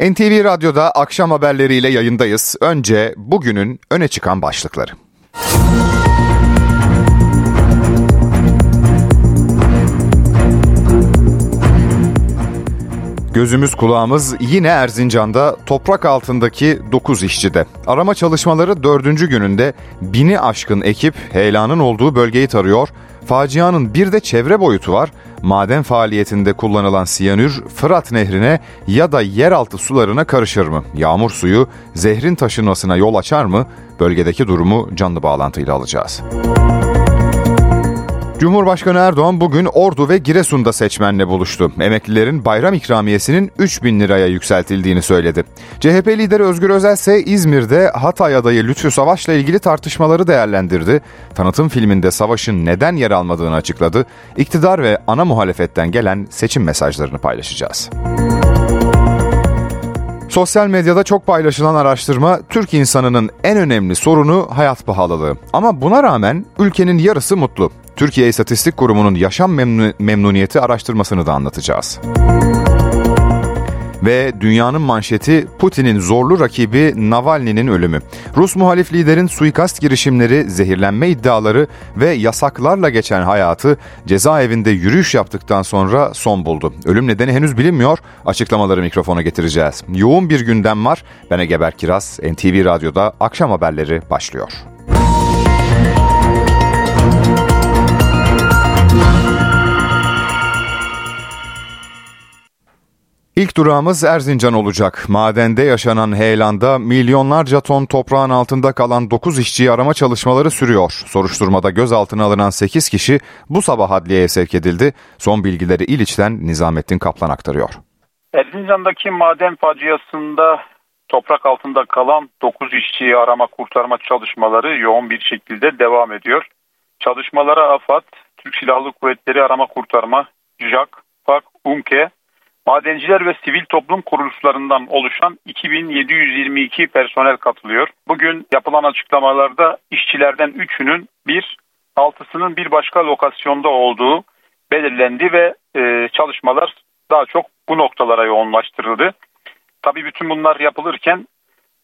NTV Radyo'da akşam haberleriyle yayındayız. Önce bugünün öne çıkan başlıkları. Gözümüz kulağımız yine Erzincan'da toprak altındaki 9 işçide. Arama çalışmaları 4. gününde bini aşkın ekip heyelanın olduğu bölgeyi tarıyor. Facianın bir de çevre boyutu var. Maden faaliyetinde kullanılan siyanür Fırat Nehri'ne ya da yeraltı sularına karışır mı? Yağmur suyu zehrin taşınmasına yol açar mı? Bölgedeki durumu canlı bağlantıyla alacağız. Cumhurbaşkanı Erdoğan bugün Ordu ve Giresun'da seçmenle buluştu. Emeklilerin bayram ikramiyesinin 3 bin liraya yükseltildiğini söyledi. CHP lideri Özgür Özel ise İzmir'de Hatay adayı Lütfü Savaş'la ilgili tartışmaları değerlendirdi. Tanıtım filminde Savaş'ın neden yer almadığını açıkladı. İktidar ve ana muhalefetten gelen seçim mesajlarını paylaşacağız. Sosyal medyada çok paylaşılan araştırma Türk insanının en önemli sorunu hayat pahalılığı. Ama buna rağmen ülkenin yarısı mutlu. Türkiye İstatistik Kurumu'nun yaşam memnun memnuniyeti araştırmasını da anlatacağız. Ve dünyanın manşeti Putin'in zorlu rakibi Navalny'nin ölümü. Rus muhalif liderin suikast girişimleri, zehirlenme iddiaları ve yasaklarla geçen hayatı cezaevinde yürüyüş yaptıktan sonra son buldu. Ölüm nedeni henüz bilinmiyor. Açıklamaları mikrofona getireceğiz. Yoğun bir gündem var. Ben Egeber Kiraz, NTV Radyo'da akşam haberleri başlıyor. İlk durağımız Erzincan olacak. Madende yaşanan heyelanda milyonlarca ton toprağın altında kalan 9 işçiyi arama çalışmaları sürüyor. Soruşturmada gözaltına alınan 8 kişi bu sabah adliyeye sevk edildi. Son bilgileri İliç'ten Nizamettin Kaplan aktarıyor. Erzincan'daki maden faciasında toprak altında kalan 9 işçiyi arama kurtarma çalışmaları yoğun bir şekilde devam ediyor. Çalışmalara AFAD, Türk Silahlı Kuvvetleri Arama Kurtarma, JAK, FAK, UMKE, Madenciler ve sivil toplum kuruluşlarından oluşan 2722 personel katılıyor. Bugün yapılan açıklamalarda işçilerden 3'ünün bir, altısının bir başka lokasyonda olduğu belirlendi ve e, çalışmalar daha çok bu noktalara yoğunlaştırıldı. Tabii bütün bunlar yapılırken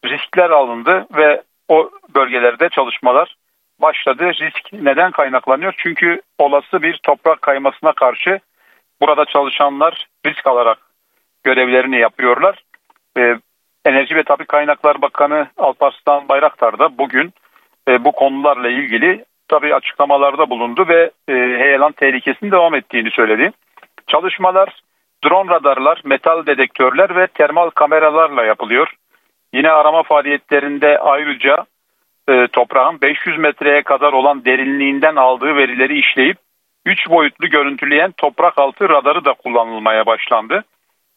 riskler alındı ve o bölgelerde çalışmalar başladı. Risk neden kaynaklanıyor? Çünkü olası bir toprak kaymasına karşı burada çalışanlar risk alarak görevlerini yapıyorlar. E, Enerji ve Tabi Kaynaklar Bakanı Alparslan Bayraktar da bugün e, bu konularla ilgili tabi açıklamalarda bulundu ve e, heyelan tehlikesinin devam ettiğini söyledi. Çalışmalar drone radarlar, metal dedektörler ve termal kameralarla yapılıyor. Yine arama faaliyetlerinde ayrıca e, toprağın 500 metreye kadar olan derinliğinden aldığı verileri işleyip 3 boyutlu görüntüleyen toprak altı radarı da kullanılmaya başlandı.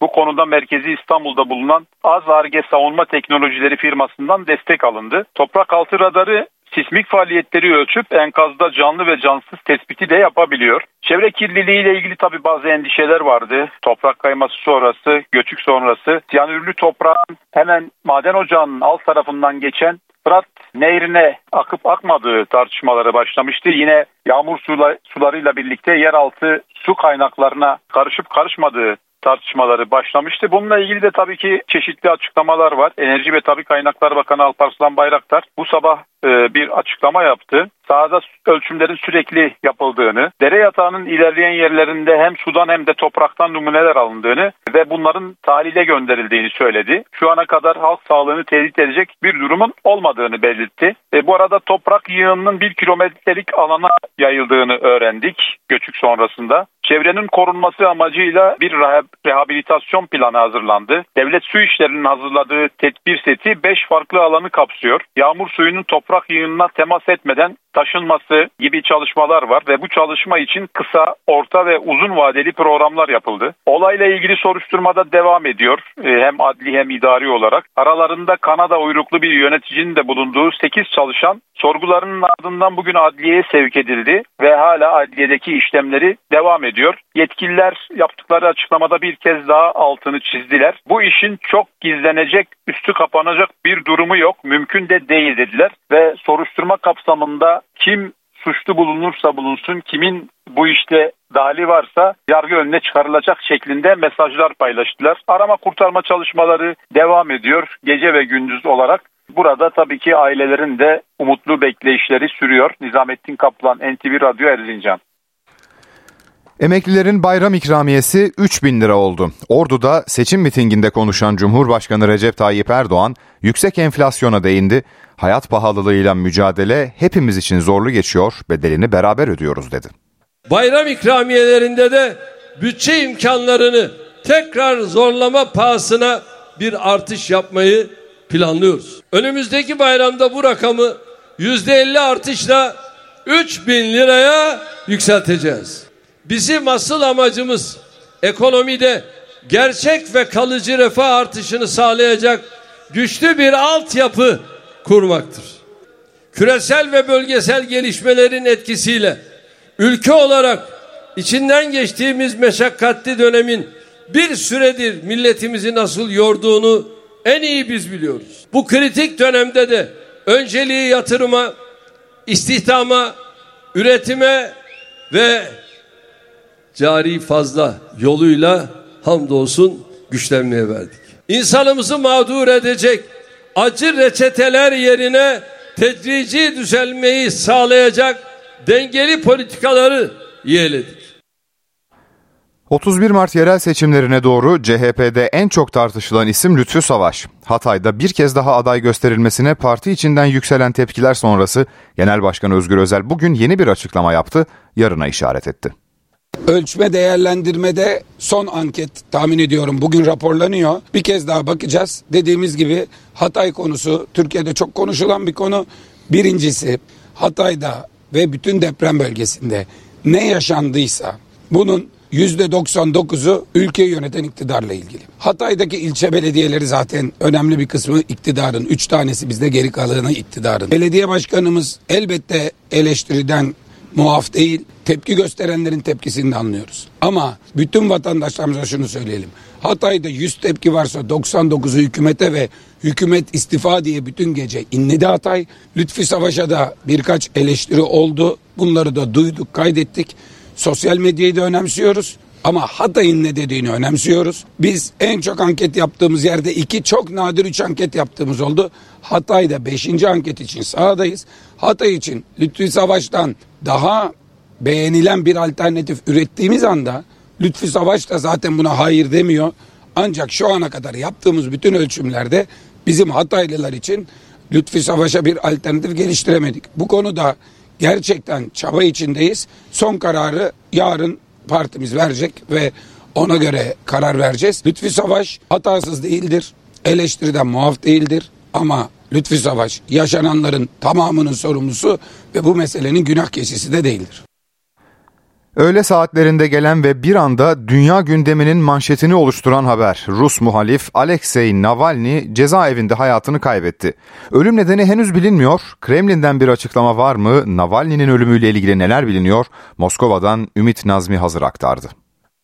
Bu konuda merkezi İstanbul'da bulunan Az Arge Savunma Teknolojileri firmasından destek alındı. Toprak altı radarı sismik faaliyetleri ölçüp enkazda canlı ve cansız tespiti de yapabiliyor. Çevre kirliliği ile ilgili tabi bazı endişeler vardı. Toprak kayması sonrası, göçük sonrası, siyanürlü toprağın hemen maden ocağının alt tarafından geçen Fırat nehrine akıp akmadığı tartışmaları başlamıştı. Yine yağmur sularıyla birlikte yeraltı su kaynaklarına karışıp karışmadığı tartışmaları başlamıştı. Bununla ilgili de tabii ki çeşitli açıklamalar var. Enerji ve Tabi Kaynaklar Bakanı Alparslan Bayraktar bu sabah e, bir açıklama yaptı. Sahada ölçümlerin sürekli yapıldığını, dere yatağının ilerleyen yerlerinde hem sudan hem de topraktan numuneler alındığını ve bunların tahlile gönderildiğini söyledi. Şu ana kadar halk sağlığını tehdit edecek bir durumun olmadığını belirtti. E, bu arada toprak yığınının bir kilometrelik alana yayıldığını öğrendik göçük sonrasında. Çevrenin korunması amacıyla bir rehabilitasyon planı hazırlandı. Devlet Su İşleri'nin hazırladığı tedbir seti 5 farklı alanı kapsıyor. Yağmur suyunun toprak yığınına temas etmeden taşınması gibi çalışmalar var ve bu çalışma için kısa, orta ve uzun vadeli programlar yapıldı. Olayla ilgili soruşturmada devam ediyor e, hem adli hem idari olarak. Aralarında Kanada uyruklu bir yöneticinin de bulunduğu 8 çalışan sorgularının ardından bugün adliyeye sevk edildi ve hala adliyedeki işlemleri devam ediyor. Yetkililer yaptıkları açıklamada bir kez daha altını çizdiler. Bu işin çok gizlenecek, üstü kapanacak bir durumu yok, mümkün de değil dediler ve soruşturma kapsamında kim suçlu bulunursa bulunsun kimin bu işte dali varsa yargı önüne çıkarılacak şeklinde mesajlar paylaştılar. Arama kurtarma çalışmaları devam ediyor gece ve gündüz olarak. Burada tabii ki ailelerin de umutlu bekleyişleri sürüyor. Nizamettin Kaplan, NTV Radyo Erzincan. Emeklilerin bayram ikramiyesi 3 bin lira oldu. Ordu'da seçim mitinginde konuşan Cumhurbaşkanı Recep Tayyip Erdoğan yüksek enflasyona değindi. Hayat pahalılığıyla mücadele hepimiz için zorlu geçiyor, bedelini beraber ödüyoruz dedi. Bayram ikramiyelerinde de bütçe imkanlarını tekrar zorlama pahasına bir artış yapmayı planlıyoruz. Önümüzdeki bayramda bu rakamı yüzde elli artışla 3 bin liraya yükselteceğiz. Bizim asıl amacımız ekonomide gerçek ve kalıcı refah artışını sağlayacak güçlü bir altyapı kurmaktır. Küresel ve bölgesel gelişmelerin etkisiyle ülke olarak içinden geçtiğimiz meşakkatli dönemin bir süredir milletimizi nasıl yorduğunu en iyi biz biliyoruz. Bu kritik dönemde de önceliği yatırıma, istihdama, üretime ve cari fazla yoluyla hamdolsun güçlenmeye verdik. İnsanımızı mağdur edecek acı reçeteler yerine tedrici düzelmeyi sağlayacak dengeli politikaları yeğledik. 31 Mart yerel seçimlerine doğru CHP'de en çok tartışılan isim Lütfü Savaş. Hatay'da bir kez daha aday gösterilmesine parti içinden yükselen tepkiler sonrası Genel Başkan Özgür Özel bugün yeni bir açıklama yaptı, yarına işaret etti. Ölçme değerlendirmede son anket tahmin ediyorum bugün raporlanıyor. Bir kez daha bakacağız. Dediğimiz gibi Hatay konusu Türkiye'de çok konuşulan bir konu. Birincisi Hatay'da ve bütün deprem bölgesinde ne yaşandıysa bunun %99'u ülkeyi yöneten iktidarla ilgili. Hatay'daki ilçe belediyeleri zaten önemli bir kısmı iktidarın. Üç tanesi bizde geri kalanı iktidarın. Belediye başkanımız elbette eleştiriden muaf değil. Tepki gösterenlerin tepkisini de anlıyoruz. Ama bütün vatandaşlarımıza şunu söyleyelim. Hatay'da 100 tepki varsa 99'u hükümete ve hükümet istifa diye bütün gece inledi Hatay. Lütfi Savaş'a da birkaç eleştiri oldu. Bunları da duyduk, kaydettik. Sosyal medyayı da önemsiyoruz. Ama Hatay'ın ne dediğini önemsiyoruz. Biz en çok anket yaptığımız yerde iki çok nadir üç anket yaptığımız oldu. Hatay'da beşinci anket için sahadayız. Hatay için Lütfi Savaş'tan daha beğenilen bir alternatif ürettiğimiz anda Lütfi Savaş da zaten buna hayır demiyor. Ancak şu ana kadar yaptığımız bütün ölçümlerde bizim Hataylılar için Lütfi Savaş'a bir alternatif geliştiremedik. Bu konuda gerçekten çaba içindeyiz. Son kararı yarın partimiz verecek ve ona göre karar vereceğiz. Lütfi Savaş hatasız değildir. Eleştiriden muaf değildir. Ama Lütfi Savaş yaşananların tamamının sorumlusu ve bu meselenin günah keçisi de değildir. Öğle saatlerinde gelen ve bir anda dünya gündeminin manşetini oluşturan haber. Rus muhalif Alexei Navalny cezaevinde hayatını kaybetti. Ölüm nedeni henüz bilinmiyor. Kremlin'den bir açıklama var mı? Navalny'nin ölümüyle ilgili neler biliniyor? Moskova'dan Ümit Nazmi Hazır aktardı.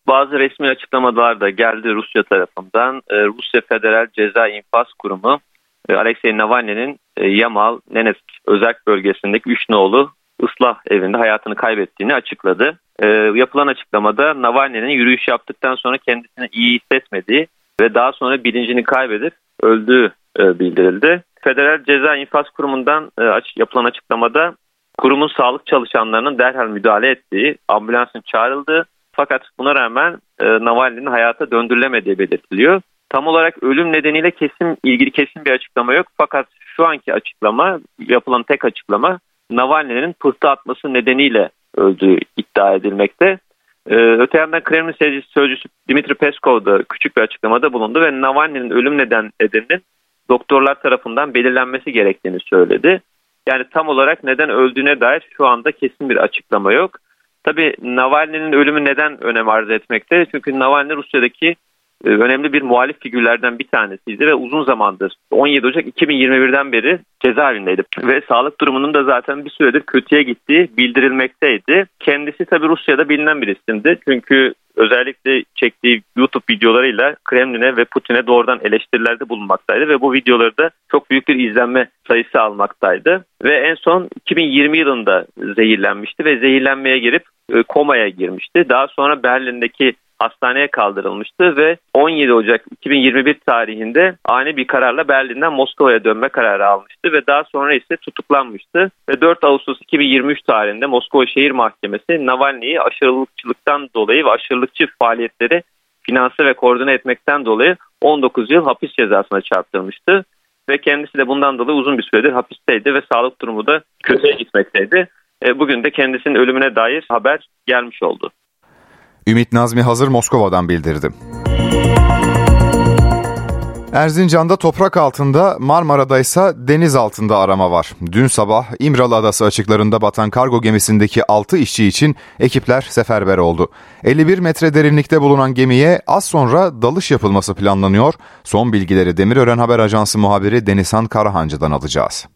Bazı resmi açıklamalar da geldi Rusya tarafından. Ee, Rusya Federal Ceza İnfaz Kurumu e, Alexei Navalny'nin e, Yamal, Nenetsk özel bölgesindeki üç nolu ıslah evinde hayatını kaybettiğini açıkladı. E, yapılan açıklamada Navalny'nin yürüyüş yaptıktan sonra kendisini iyi hissetmediği ve daha sonra bilincini kaybedip öldüğü e, bildirildi. Federal Ceza İnfaz Kurumu'ndan e, yapılan açıklamada kurumun sağlık çalışanlarının derhal müdahale ettiği, ambulansın çağrıldığı fakat buna rağmen e, Navalny'nin hayata döndürülemediği belirtiliyor. Tam olarak ölüm nedeniyle kesin ilgili kesin bir açıklama yok. Fakat şu anki açıklama, yapılan tek açıklama Navalny'nin pıhtı atması nedeniyle öldüğü iddia edilmekte. Ee, öte yandan Kremlin sözcüsü Dimitri Peskov da küçük bir açıklamada bulundu ve Navalny'nin ölüm neden nedeninin doktorlar tarafından belirlenmesi gerektiğini söyledi. Yani tam olarak neden öldüğüne dair şu anda kesin bir açıklama yok. Tabi Navalny'nin ölümü neden önem arz etmekte? Çünkü Navalny Rusya'daki önemli bir muhalif figürlerden bir tanesiydi ve uzun zamandır 17 Ocak 2021'den beri cezaevindeydi. Ve sağlık durumunun da zaten bir süredir kötüye gittiği bildirilmekteydi. Kendisi tabii Rusya'da bilinen bir isimdi. Çünkü özellikle çektiği YouTube videolarıyla Kremlin'e ve Putin'e doğrudan eleştirilerde bulunmaktaydı ve bu videoları da çok büyük bir izlenme sayısı almaktaydı. Ve en son 2020 yılında zehirlenmişti ve zehirlenmeye girip e, komaya girmişti. Daha sonra Berlin'deki hastaneye kaldırılmıştı ve 17 Ocak 2021 tarihinde ani bir kararla Berlin'den Moskova'ya dönme kararı almıştı ve daha sonra ise tutuklanmıştı ve 4 Ağustos 2023 tarihinde Moskova Şehir Mahkemesi Navalny'yi aşırılıkçılıktan dolayı ve aşırılıkçı faaliyetleri finanse ve koordine etmekten dolayı 19 yıl hapis cezasına çarptırmıştı ve kendisi de bundan dolayı uzun bir süredir hapisteydi ve sağlık durumu da kötüye gitmekteydi. E, bugün de kendisinin ölümüne dair haber gelmiş oldu. Ümit Nazmi Hazır Moskova'dan bildirdi. Erzincan'da toprak altında, Marmara'da ise deniz altında arama var. Dün sabah İmralı Adası açıklarında batan kargo gemisindeki 6 işçi için ekipler seferber oldu. 51 metre derinlikte bulunan gemiye az sonra dalış yapılması planlanıyor. Son bilgileri Demirören Haber Ajansı muhabiri Denizhan Karahancı'dan alacağız.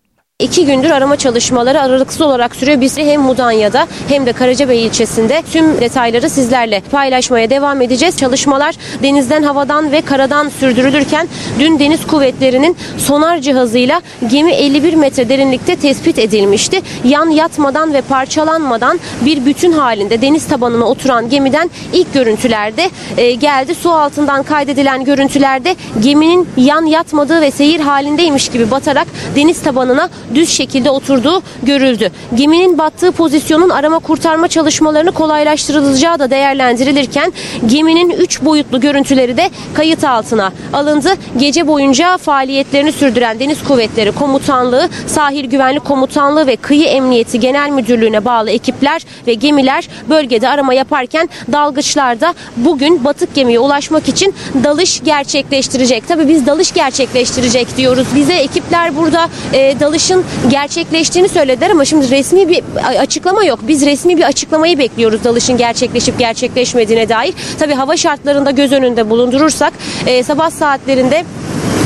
İki gündür arama çalışmaları aralıksız olarak sürüyor. Biz hem Mudanya'da hem de Karacabey ilçesinde tüm detayları sizlerle paylaşmaya devam edeceğiz. Çalışmalar denizden, havadan ve karadan sürdürülürken dün deniz kuvvetlerinin sonar cihazıyla gemi 51 metre derinlikte tespit edilmişti. Yan yatmadan ve parçalanmadan bir bütün halinde deniz tabanına oturan gemiden ilk görüntülerde e, geldi. Su altından kaydedilen görüntülerde geminin yan yatmadığı ve seyir halindeymiş gibi batarak deniz tabanına düz şekilde oturduğu görüldü. Geminin battığı pozisyonun arama kurtarma çalışmalarını kolaylaştırılacağı da değerlendirilirken geminin 3 boyutlu görüntüleri de kayıt altına alındı. Gece boyunca faaliyetlerini sürdüren Deniz Kuvvetleri Komutanlığı, Sahil Güvenlik Komutanlığı ve Kıyı Emniyeti Genel Müdürlüğü'ne bağlı ekipler ve gemiler bölgede arama yaparken dalgıçlar da bugün batık gemiye ulaşmak için dalış gerçekleştirecek. Tabii biz dalış gerçekleştirecek diyoruz. Bize ekipler burada e, dalışın gerçekleştiğini söylediler ama şimdi resmi bir açıklama yok. Biz resmi bir açıklamayı bekliyoruz dalışın gerçekleşip gerçekleşmediğine dair. Tabii hava şartlarında göz önünde bulundurursak e, sabah saatlerinde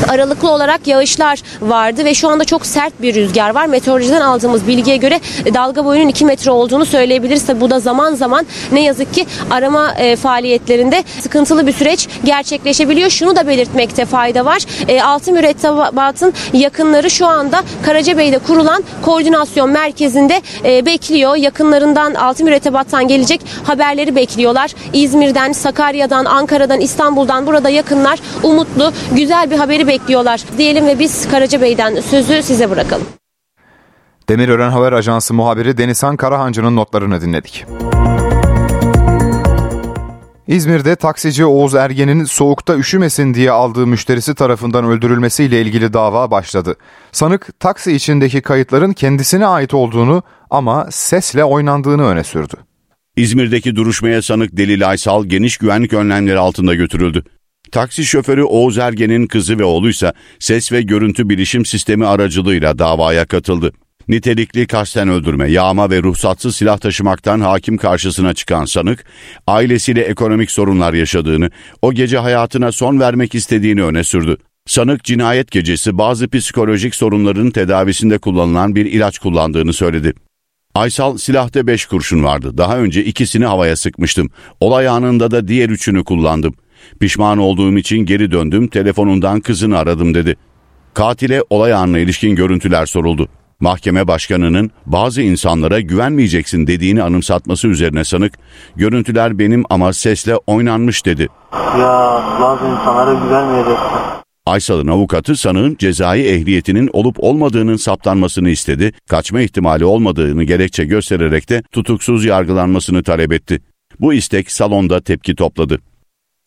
aralıklı olarak yağışlar vardı ve şu anda çok sert bir rüzgar var. Meteorolojiden aldığımız bilgiye göre dalga boyunun 2 metre olduğunu söyleyebiliriz. Tabi bu da zaman zaman ne yazık ki arama e, faaliyetlerinde sıkıntılı bir süreç gerçekleşebiliyor. Şunu da belirtmekte fayda var. E, altı mürettebatın yakınları şu anda Karacabey'de kurulan koordinasyon merkezinde e, bekliyor. Yakınlarından altı mürettebattan gelecek haberleri bekliyorlar. İzmir'den, Sakarya'dan, Ankara'dan, İstanbul'dan burada yakınlar umutlu, güzel bir haberi bekliyorlar diyelim ve biz Karacabey'den sözü size bırakalım. Demirören Haber Ajansı muhabiri Denizhan Karahancı'nın notlarını dinledik. İzmir'de taksici Oğuz Ergen'in soğukta üşümesin diye aldığı müşterisi tarafından öldürülmesiyle ilgili dava başladı. Sanık taksi içindeki kayıtların kendisine ait olduğunu ama sesle oynandığını öne sürdü. İzmir'deki duruşmaya sanık Delil Aysal geniş güvenlik önlemleri altında götürüldü. Taksi şoförü Oğuz Ergen'in kızı ve oğluysa ses ve görüntü bilişim sistemi aracılığıyla davaya katıldı. Nitelikli kasten öldürme, yağma ve ruhsatsız silah taşımaktan hakim karşısına çıkan sanık, ailesiyle ekonomik sorunlar yaşadığını, o gece hayatına son vermek istediğini öne sürdü. Sanık cinayet gecesi bazı psikolojik sorunların tedavisinde kullanılan bir ilaç kullandığını söyledi. Aysal silahta 5 kurşun vardı. Daha önce ikisini havaya sıkmıştım. Olay anında da diğer üçünü kullandım. Pişman olduğum için geri döndüm, telefonundan kızını aradım dedi. Katile olay anına ilişkin görüntüler soruldu. Mahkeme başkanının bazı insanlara güvenmeyeceksin dediğini anımsatması üzerine sanık, görüntüler benim ama sesle oynanmış dedi. Ya bazı insanlara güvenmeyeceksin. Aysal'ın avukatı sanığın cezai ehliyetinin olup olmadığının saptanmasını istedi, kaçma ihtimali olmadığını gerekçe göstererek de tutuksuz yargılanmasını talep etti. Bu istek salonda tepki topladı.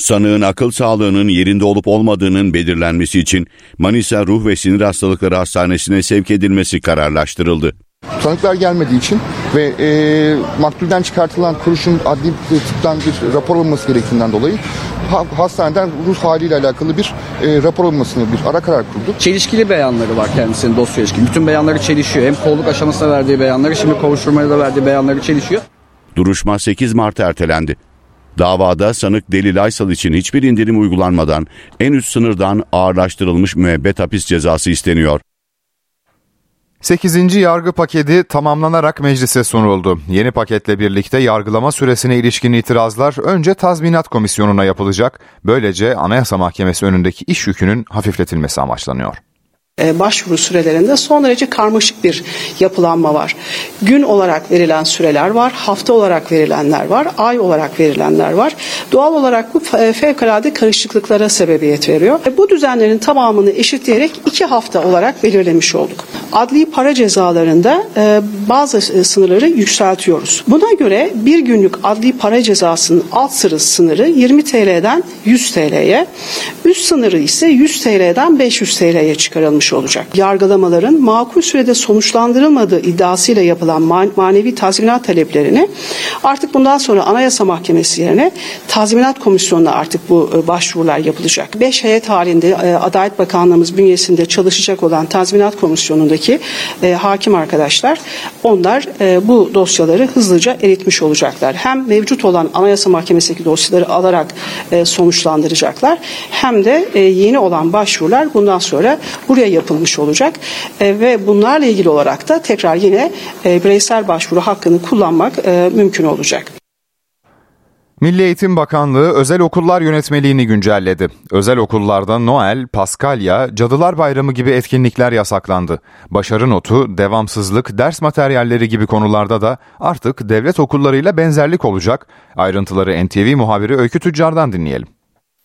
Sanığın akıl sağlığının yerinde olup olmadığının belirlenmesi için Manisa Ruh ve Sinir Hastalıkları Hastanesi'ne sevk edilmesi kararlaştırıldı. Tanıklar gelmediği için ve e, maktulden çıkartılan kuruşun adli tıptan bir rapor olması gerektiğinden dolayı ha, hastaneden ruh haliyle alakalı bir e, rapor olmasını bir ara karar kurduk. Çelişkili beyanları var kendisinin dosya ilişkin. Bütün beyanları çelişiyor. Hem kolluk aşamasında verdiği beyanları şimdi kovuşturmaya da verdiği beyanları çelişiyor. Duruşma 8 Mart'a ertelendi. Davada sanık Delil Aysal için hiçbir indirim uygulanmadan en üst sınırdan ağırlaştırılmış müebbet hapis cezası isteniyor. 8. yargı paketi tamamlanarak meclise sunuldu. Yeni paketle birlikte yargılama süresine ilişkin itirazlar önce tazminat komisyonuna yapılacak. Böylece Anayasa Mahkemesi önündeki iş yükünün hafifletilmesi amaçlanıyor. E, başvuru sürelerinde son derece karmaşık bir yapılanma var. Gün olarak verilen süreler var, hafta olarak verilenler var, ay olarak verilenler var. Doğal olarak bu e, fevkalade karışıklıklara sebebiyet veriyor. E, bu düzenlerin tamamını eşitleyerek iki hafta olarak belirlemiş olduk. Adli para cezalarında bazı sınırları yükseltiyoruz. Buna göre bir günlük adli para cezasının alt sırı sınırı 20 TL'den 100 TL'ye, üst sınırı ise 100 TL'den 500 TL'ye çıkarılmış yapılmış olacak. Yargılamaların makul sürede sonuçlandırılmadığı iddiasıyla yapılan manevi tazminat taleplerini artık bundan sonra Anayasa Mahkemesi yerine tazminat komisyonuna artık bu e, başvurular yapılacak. Beş heyet halinde e, Adalet Bakanlığımız bünyesinde çalışacak olan tazminat komisyonundaki e, hakim arkadaşlar onlar bu dosyaları hızlıca eritmiş olacaklar. Hem mevcut olan Anayasa Mahkemesi'ndeki dosyaları alarak sonuçlandıracaklar hem de yeni olan başvurular bundan sonra buraya yapılmış olacak e, ve bunlarla ilgili olarak da tekrar yine e, bireysel başvuru hakkını kullanmak e, mümkün olacak. Milli Eğitim Bakanlığı özel okullar yönetmeliğini güncelledi. Özel okullarda Noel, Paskalya, Cadılar Bayramı gibi etkinlikler yasaklandı. Başarı notu, devamsızlık, ders materyalleri gibi konularda da artık devlet okullarıyla benzerlik olacak. Ayrıntıları NTV muhabiri Öykü Tüccar'dan dinleyelim.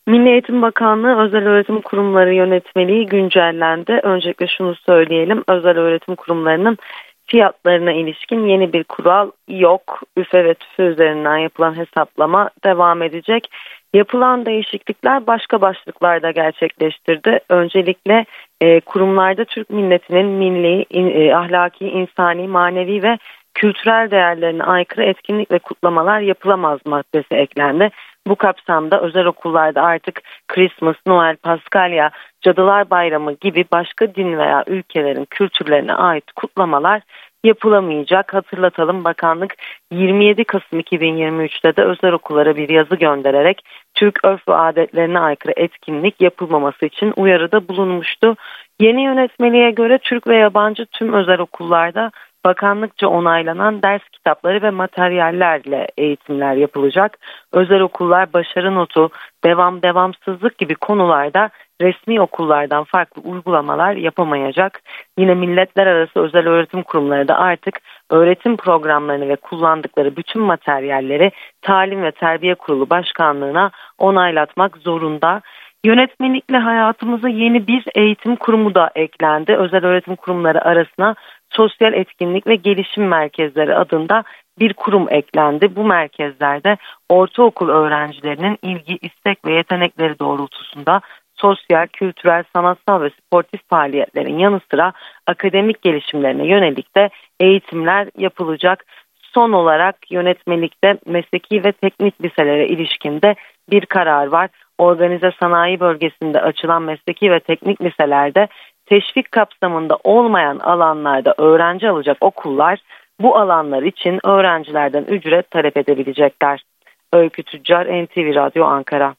Milli Eğitim Bakanlığı özel öğretim kurumları yönetmeliği güncellendi. Öncelikle şunu söyleyelim. Özel öğretim kurumlarının fiyatlarına ilişkin yeni bir kural yok. Üfe ve tüfe üzerinden yapılan hesaplama devam edecek. Yapılan değişiklikler başka başlıklarda gerçekleştirdi. Öncelikle e, kurumlarda Türk milletinin milli, in, e, ahlaki, insani, manevi ve kültürel değerlerine aykırı etkinlik ve kutlamalar yapılamaz maddesi eklendi. Bu kapsamda özel okullarda artık Christmas, Noel, Paskalya, Cadılar Bayramı gibi başka din veya ülkelerin kültürlerine ait kutlamalar yapılamayacak. Hatırlatalım bakanlık 27 Kasım 2023'te de özel okullara bir yazı göndererek Türk örf ve adetlerine aykırı etkinlik yapılmaması için uyarıda bulunmuştu. Yeni yönetmeliğe göre Türk ve yabancı tüm özel okullarda bakanlıkça onaylanan ders kitapları ve materyallerle eğitimler yapılacak. Özel okullar başarı notu, devam devamsızlık gibi konularda resmi okullardan farklı uygulamalar yapamayacak. Yine milletler arası özel öğretim kurumları da artık öğretim programlarını ve kullandıkları bütün materyalleri Talim ve Terbiye Kurulu Başkanlığına onaylatmak zorunda. Yönetmelikle hayatımıza yeni bir eğitim kurumu da eklendi. Özel öğretim kurumları arasına sosyal etkinlik ve gelişim merkezleri adında bir kurum eklendi. Bu merkezlerde ortaokul öğrencilerinin ilgi, istek ve yetenekleri doğrultusunda sosyal, kültürel, sanatsal ve sportif faaliyetlerin yanı sıra akademik gelişimlerine yönelik de eğitimler yapılacak. Son olarak yönetmelikte mesleki ve teknik liselere ilişkinde bir karar var. Organize sanayi bölgesinde açılan mesleki ve teknik liselerde teşvik kapsamında olmayan alanlarda öğrenci alacak okullar bu alanlar için öğrencilerden ücret talep edebilecekler. Öykü Tüccar NTV Radyo Ankara.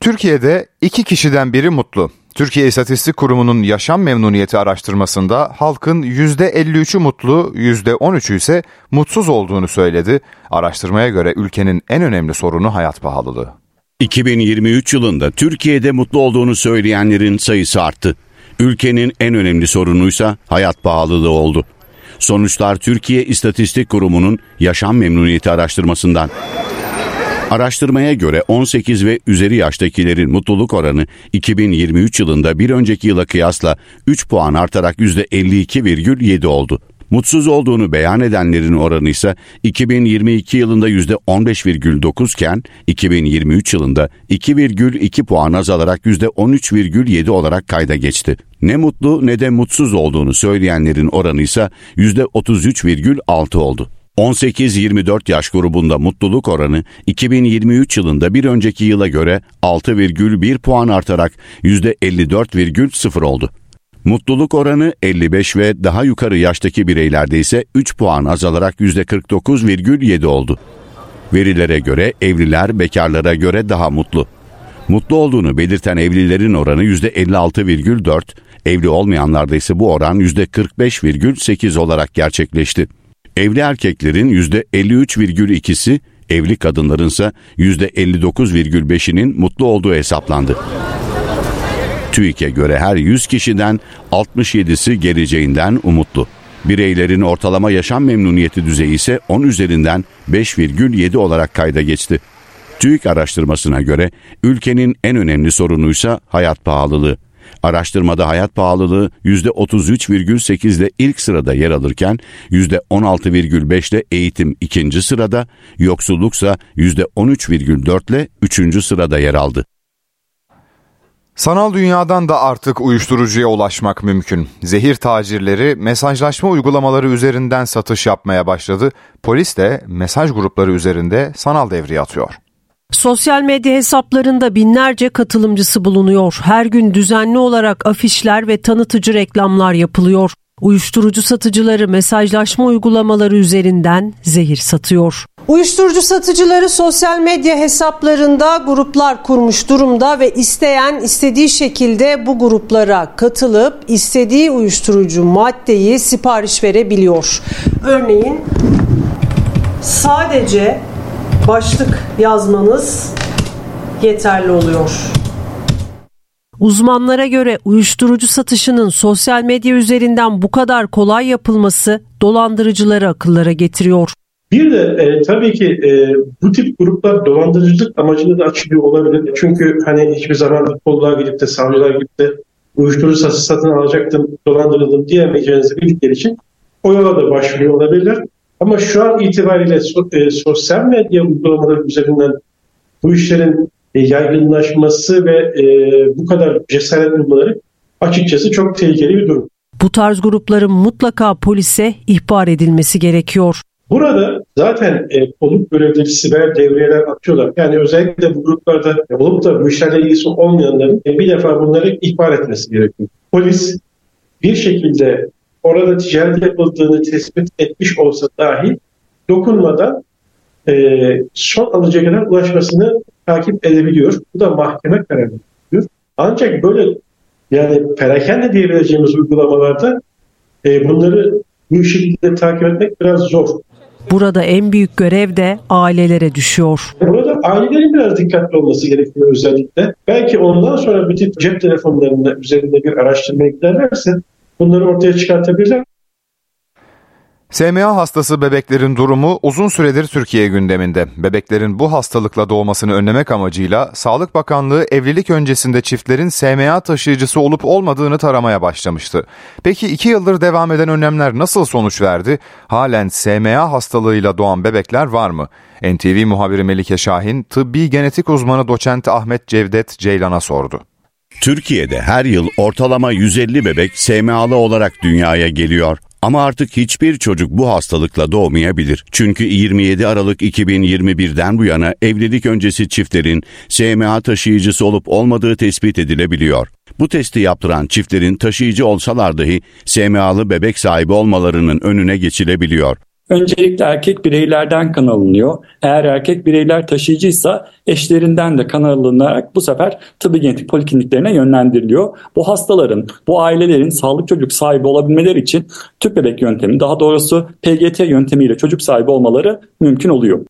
Türkiye'de iki kişiden biri mutlu. Türkiye İstatistik Kurumu'nun yaşam memnuniyeti araştırmasında halkın %53'ü mutlu, %13'ü ise mutsuz olduğunu söyledi. Araştırmaya göre ülkenin en önemli sorunu hayat pahalılığı. 2023 yılında Türkiye'de mutlu olduğunu söyleyenlerin sayısı arttı. Ülkenin en önemli sorunuysa hayat pahalılığı oldu. Sonuçlar Türkiye İstatistik Kurumu'nun yaşam memnuniyeti araştırmasından. Araştırmaya göre 18 ve üzeri yaştakilerin mutluluk oranı 2023 yılında bir önceki yıla kıyasla 3 puan artarak %52,7 oldu. Mutsuz olduğunu beyan edenlerin oranı ise 2022 yılında %15,9 iken 2023 yılında 2,2 puan azalarak %13,7 olarak kayda geçti. Ne mutlu ne de mutsuz olduğunu söyleyenlerin oranı ise %33,6 oldu. 18-24 yaş grubunda mutluluk oranı 2023 yılında bir önceki yıla göre 6,1 puan artarak %54,0 oldu. Mutluluk oranı 55 ve daha yukarı yaştaki bireylerde ise 3 puan azalarak %49,7 oldu. Verilere göre evliler bekarlara göre daha mutlu. Mutlu olduğunu belirten evlilerin oranı %56,4, evli olmayanlarda ise bu oran %45,8 olarak gerçekleşti. Evli erkeklerin %53,2'si, evli kadınların ise %59,5'inin mutlu olduğu hesaplandı. TÜİK'e göre her 100 kişiden 67'si geleceğinden umutlu. Bireylerin ortalama yaşam memnuniyeti düzeyi ise 10 üzerinden 5,7 olarak kayda geçti. TÜİK araştırmasına göre ülkenin en önemli sorunuysa hayat pahalılığı. Araştırmada hayat pahalılığı %33,8 ile ilk sırada yer alırken %16,5 ile eğitim ikinci sırada, yoksulluksa %13,4 ile üçüncü sırada yer aldı. Sanal dünyadan da artık uyuşturucuya ulaşmak mümkün. Zehir tacirleri mesajlaşma uygulamaları üzerinden satış yapmaya başladı. Polis de mesaj grupları üzerinde sanal devriye atıyor. Sosyal medya hesaplarında binlerce katılımcısı bulunuyor. Her gün düzenli olarak afişler ve tanıtıcı reklamlar yapılıyor. Uyuşturucu satıcıları mesajlaşma uygulamaları üzerinden zehir satıyor. Uyuşturucu satıcıları sosyal medya hesaplarında gruplar kurmuş durumda ve isteyen istediği şekilde bu gruplara katılıp istediği uyuşturucu maddeyi sipariş verebiliyor. Örneğin sadece başlık yazmanız yeterli oluyor. Uzmanlara göre uyuşturucu satışının sosyal medya üzerinden bu kadar kolay yapılması dolandırıcıları akıllara getiriyor. Bir de e, tabii ki e, bu tip gruplar dolandırıcılık amacıyla da açılıyor olabilir. Çünkü hani hiçbir zaman kolluğa gidip de savcılar gidip de uyuşturucu satışı satın alacaktım, dolandırıldım diyemeyeceğinizi bildikleri için o yola da başvuruyor olabilirler. Ama şu an itibariyle so, e, sosyal medya uygulamaları üzerinden bu işlerin e, yaygınlaşması ve e, bu kadar cesaret bulmaları açıkçası çok tehlikeli bir durum. Bu tarz grupların mutlaka polise ihbar edilmesi gerekiyor. Burada zaten e, konut görevlisi ve devriyeler atıyorlar. Yani özellikle bu gruplarda olup da bu işlerle ilgisi olmayanların e, bir defa bunları ihbar etmesi gerekiyor. Polis bir şekilde orada ticaret yapıldığını tespit etmiş olsa dahi dokunmadan e, son alıcıya kadar ulaşmasını takip edebiliyor. Bu da mahkeme kararı diyor. Ancak böyle yani perakende diyebileceğimiz uygulamalarda e, bunları bu şekilde takip etmek biraz zor. Burada en büyük görev de ailelere düşüyor. Burada ailelerin biraz dikkatli olması gerekiyor özellikle. Belki ondan sonra tip cep telefonlarında üzerinde bir araştırma giderlerse bunları ortaya çıkartabilirler. SMA hastası bebeklerin durumu uzun süredir Türkiye gündeminde. Bebeklerin bu hastalıkla doğmasını önlemek amacıyla Sağlık Bakanlığı evlilik öncesinde çiftlerin SMA taşıyıcısı olup olmadığını taramaya başlamıştı. Peki iki yıldır devam eden önlemler nasıl sonuç verdi? Halen SMA hastalığıyla doğan bebekler var mı? NTV muhabiri Melike Şahin, tıbbi genetik uzmanı doçent Ahmet Cevdet Ceylan'a sordu. Türkiye'de her yıl ortalama 150 bebek SMA'lı olarak dünyaya geliyor. Ama artık hiçbir çocuk bu hastalıkla doğmayabilir. Çünkü 27 Aralık 2021'den bu yana evlilik öncesi çiftlerin SMA taşıyıcısı olup olmadığı tespit edilebiliyor. Bu testi yaptıran çiftlerin taşıyıcı olsalar dahi SMA'lı bebek sahibi olmalarının önüne geçilebiliyor. Öncelikle erkek bireylerden kan alınıyor. Eğer erkek bireyler taşıyıcıysa eşlerinden de kan alınarak bu sefer tıbbi genetik polikliniklerine yönlendiriliyor. Bu hastaların, bu ailelerin sağlık çocuk sahibi olabilmeleri için tüp bebek yöntemi, daha doğrusu PGT yöntemiyle çocuk sahibi olmaları mümkün oluyor.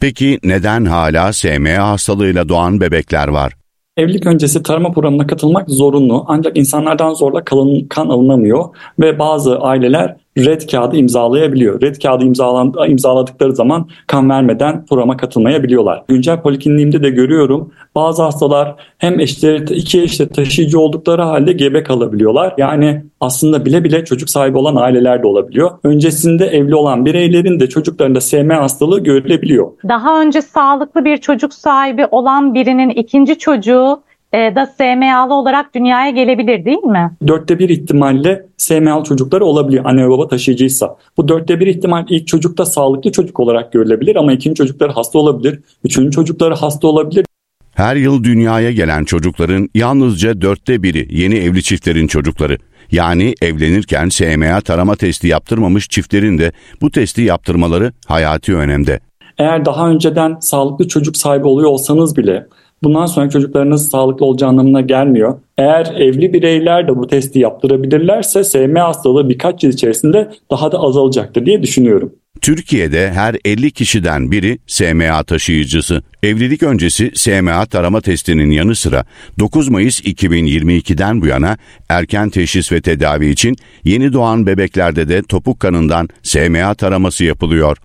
Peki neden hala SMA hastalığıyla doğan bebekler var? Evlilik öncesi tarama programına katılmak zorunlu ancak insanlardan zorla kan, kan alınamıyor ve bazı aileler red kağıdı imzalayabiliyor. Red kağıdı imzalan, imzaladıkları zaman kan vermeden programa katılmayabiliyorlar. Güncel polikliniğimde de görüyorum bazı hastalar hem eşleri iki eşle taşıyıcı oldukları halde gebe kalabiliyorlar. Yani aslında bile bile çocuk sahibi olan aileler de olabiliyor. Öncesinde evli olan bireylerin de çocuklarında SMA hastalığı görülebiliyor. Daha önce sağlıklı bir çocuk sahibi olan birinin ikinci çocuğu da SMA'lı olarak dünyaya gelebilir değil mi? Dörtte bir ihtimalle SMA'lı çocukları olabiliyor anne ve baba taşıyıcıysa. Bu dörtte bir ihtimal ilk çocukta sağlıklı çocuk olarak görülebilir ama ikinci çocukları hasta olabilir. Üçüncü çocukları hasta olabilir. Her yıl dünyaya gelen çocukların yalnızca dörtte biri yeni evli çiftlerin çocukları. Yani evlenirken SMA tarama testi yaptırmamış çiftlerin de bu testi yaptırmaları hayati önemde. Eğer daha önceden sağlıklı çocuk sahibi oluyor olsanız bile bundan sonra çocuklarınız sağlıklı olacağı anlamına gelmiyor. Eğer evli bireyler de bu testi yaptırabilirlerse SMA hastalığı birkaç yıl içerisinde daha da azalacaktır diye düşünüyorum. Türkiye'de her 50 kişiden biri SMA taşıyıcısı. Evlilik öncesi SMA tarama testinin yanı sıra 9 Mayıs 2022'den bu yana erken teşhis ve tedavi için yeni doğan bebeklerde de topuk kanından SMA taraması yapılıyor.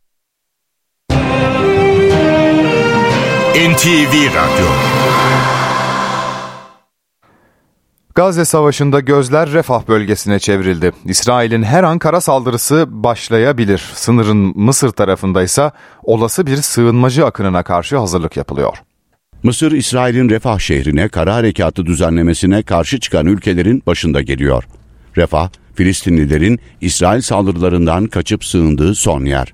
NTV Radyo Gazze Savaşı'nda gözler Refah bölgesine çevrildi. İsrail'in her an kara saldırısı başlayabilir. Sınırın Mısır tarafında ise olası bir sığınmacı akınına karşı hazırlık yapılıyor. Mısır, İsrail'in Refah şehrine kara harekatı düzenlemesine karşı çıkan ülkelerin başında geliyor. Refah, Filistinlilerin İsrail saldırılarından kaçıp sığındığı son yer.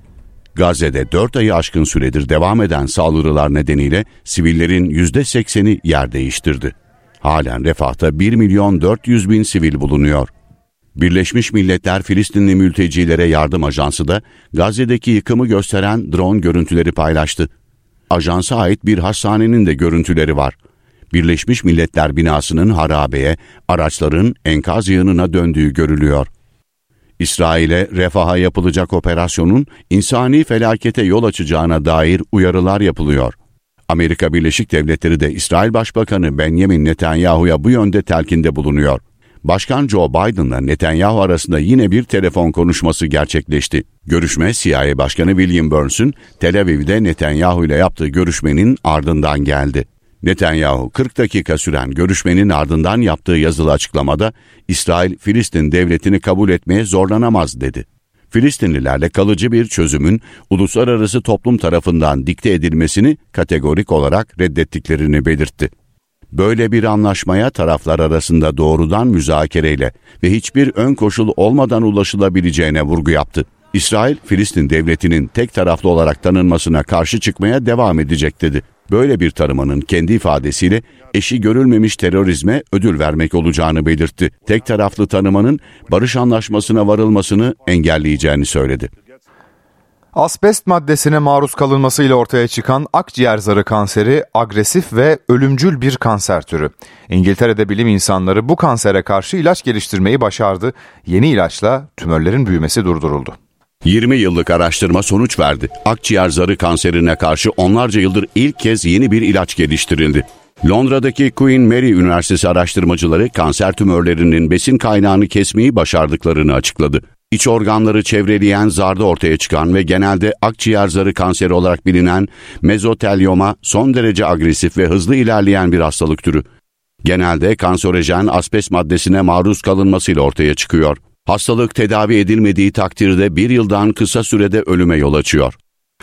Gazze'de 4 ayı aşkın süredir devam eden saldırılar nedeniyle sivillerin %80'i yer değiştirdi. Halen refahta 1 milyon 400 bin sivil bulunuyor. Birleşmiş Milletler Filistinli Mültecilere Yardım Ajansı da Gazze'deki yıkımı gösteren drone görüntüleri paylaştı. Ajansa ait bir hastanenin de görüntüleri var. Birleşmiş Milletler binasının harabeye, araçların enkaz yığınına döndüğü görülüyor. İsrail'e refaha yapılacak operasyonun insani felakete yol açacağına dair uyarılar yapılıyor. Amerika Birleşik Devletleri de İsrail Başbakanı Benjamin Netanyahu'ya bu yönde telkinde bulunuyor. Başkan Joe Biden'la Netanyahu arasında yine bir telefon konuşması gerçekleşti. Görüşme CIA Başkanı William Burns'ün Tel Aviv'de Netanyahu ile yaptığı görüşmenin ardından geldi. Netanyahu 40 dakika süren görüşmenin ardından yaptığı yazılı açıklamada İsrail Filistin devletini kabul etmeye zorlanamaz dedi. Filistinlilerle kalıcı bir çözümün uluslararası toplum tarafından dikte edilmesini kategorik olarak reddettiklerini belirtti. Böyle bir anlaşmaya taraflar arasında doğrudan müzakereyle ve hiçbir ön koşul olmadan ulaşılabileceğine vurgu yaptı. İsrail, Filistin devletinin tek taraflı olarak tanınmasına karşı çıkmaya devam edecek dedi. Böyle bir tanımanın kendi ifadesiyle eşi görülmemiş terörizme ödül vermek olacağını belirtti. Tek taraflı tanımanın barış anlaşmasına varılmasını engelleyeceğini söyledi. Asbest maddesine maruz kalınmasıyla ortaya çıkan akciğer zarı kanseri agresif ve ölümcül bir kanser türü. İngiltere'de bilim insanları bu kansere karşı ilaç geliştirmeyi başardı. Yeni ilaçla tümörlerin büyümesi durduruldu. 20 yıllık araştırma sonuç verdi. Akciğer zarı kanserine karşı onlarca yıldır ilk kez yeni bir ilaç geliştirildi. Londra'daki Queen Mary Üniversitesi araştırmacıları kanser tümörlerinin besin kaynağını kesmeyi başardıklarını açıkladı. İç organları çevreleyen zarda ortaya çıkan ve genelde akciğer zarı kanseri olarak bilinen mezotelyoma son derece agresif ve hızlı ilerleyen bir hastalık türü. Genelde kanserojen asbest maddesine maruz kalınmasıyla ortaya çıkıyor. Hastalık tedavi edilmediği takdirde bir yıldan kısa sürede ölüme yol açıyor.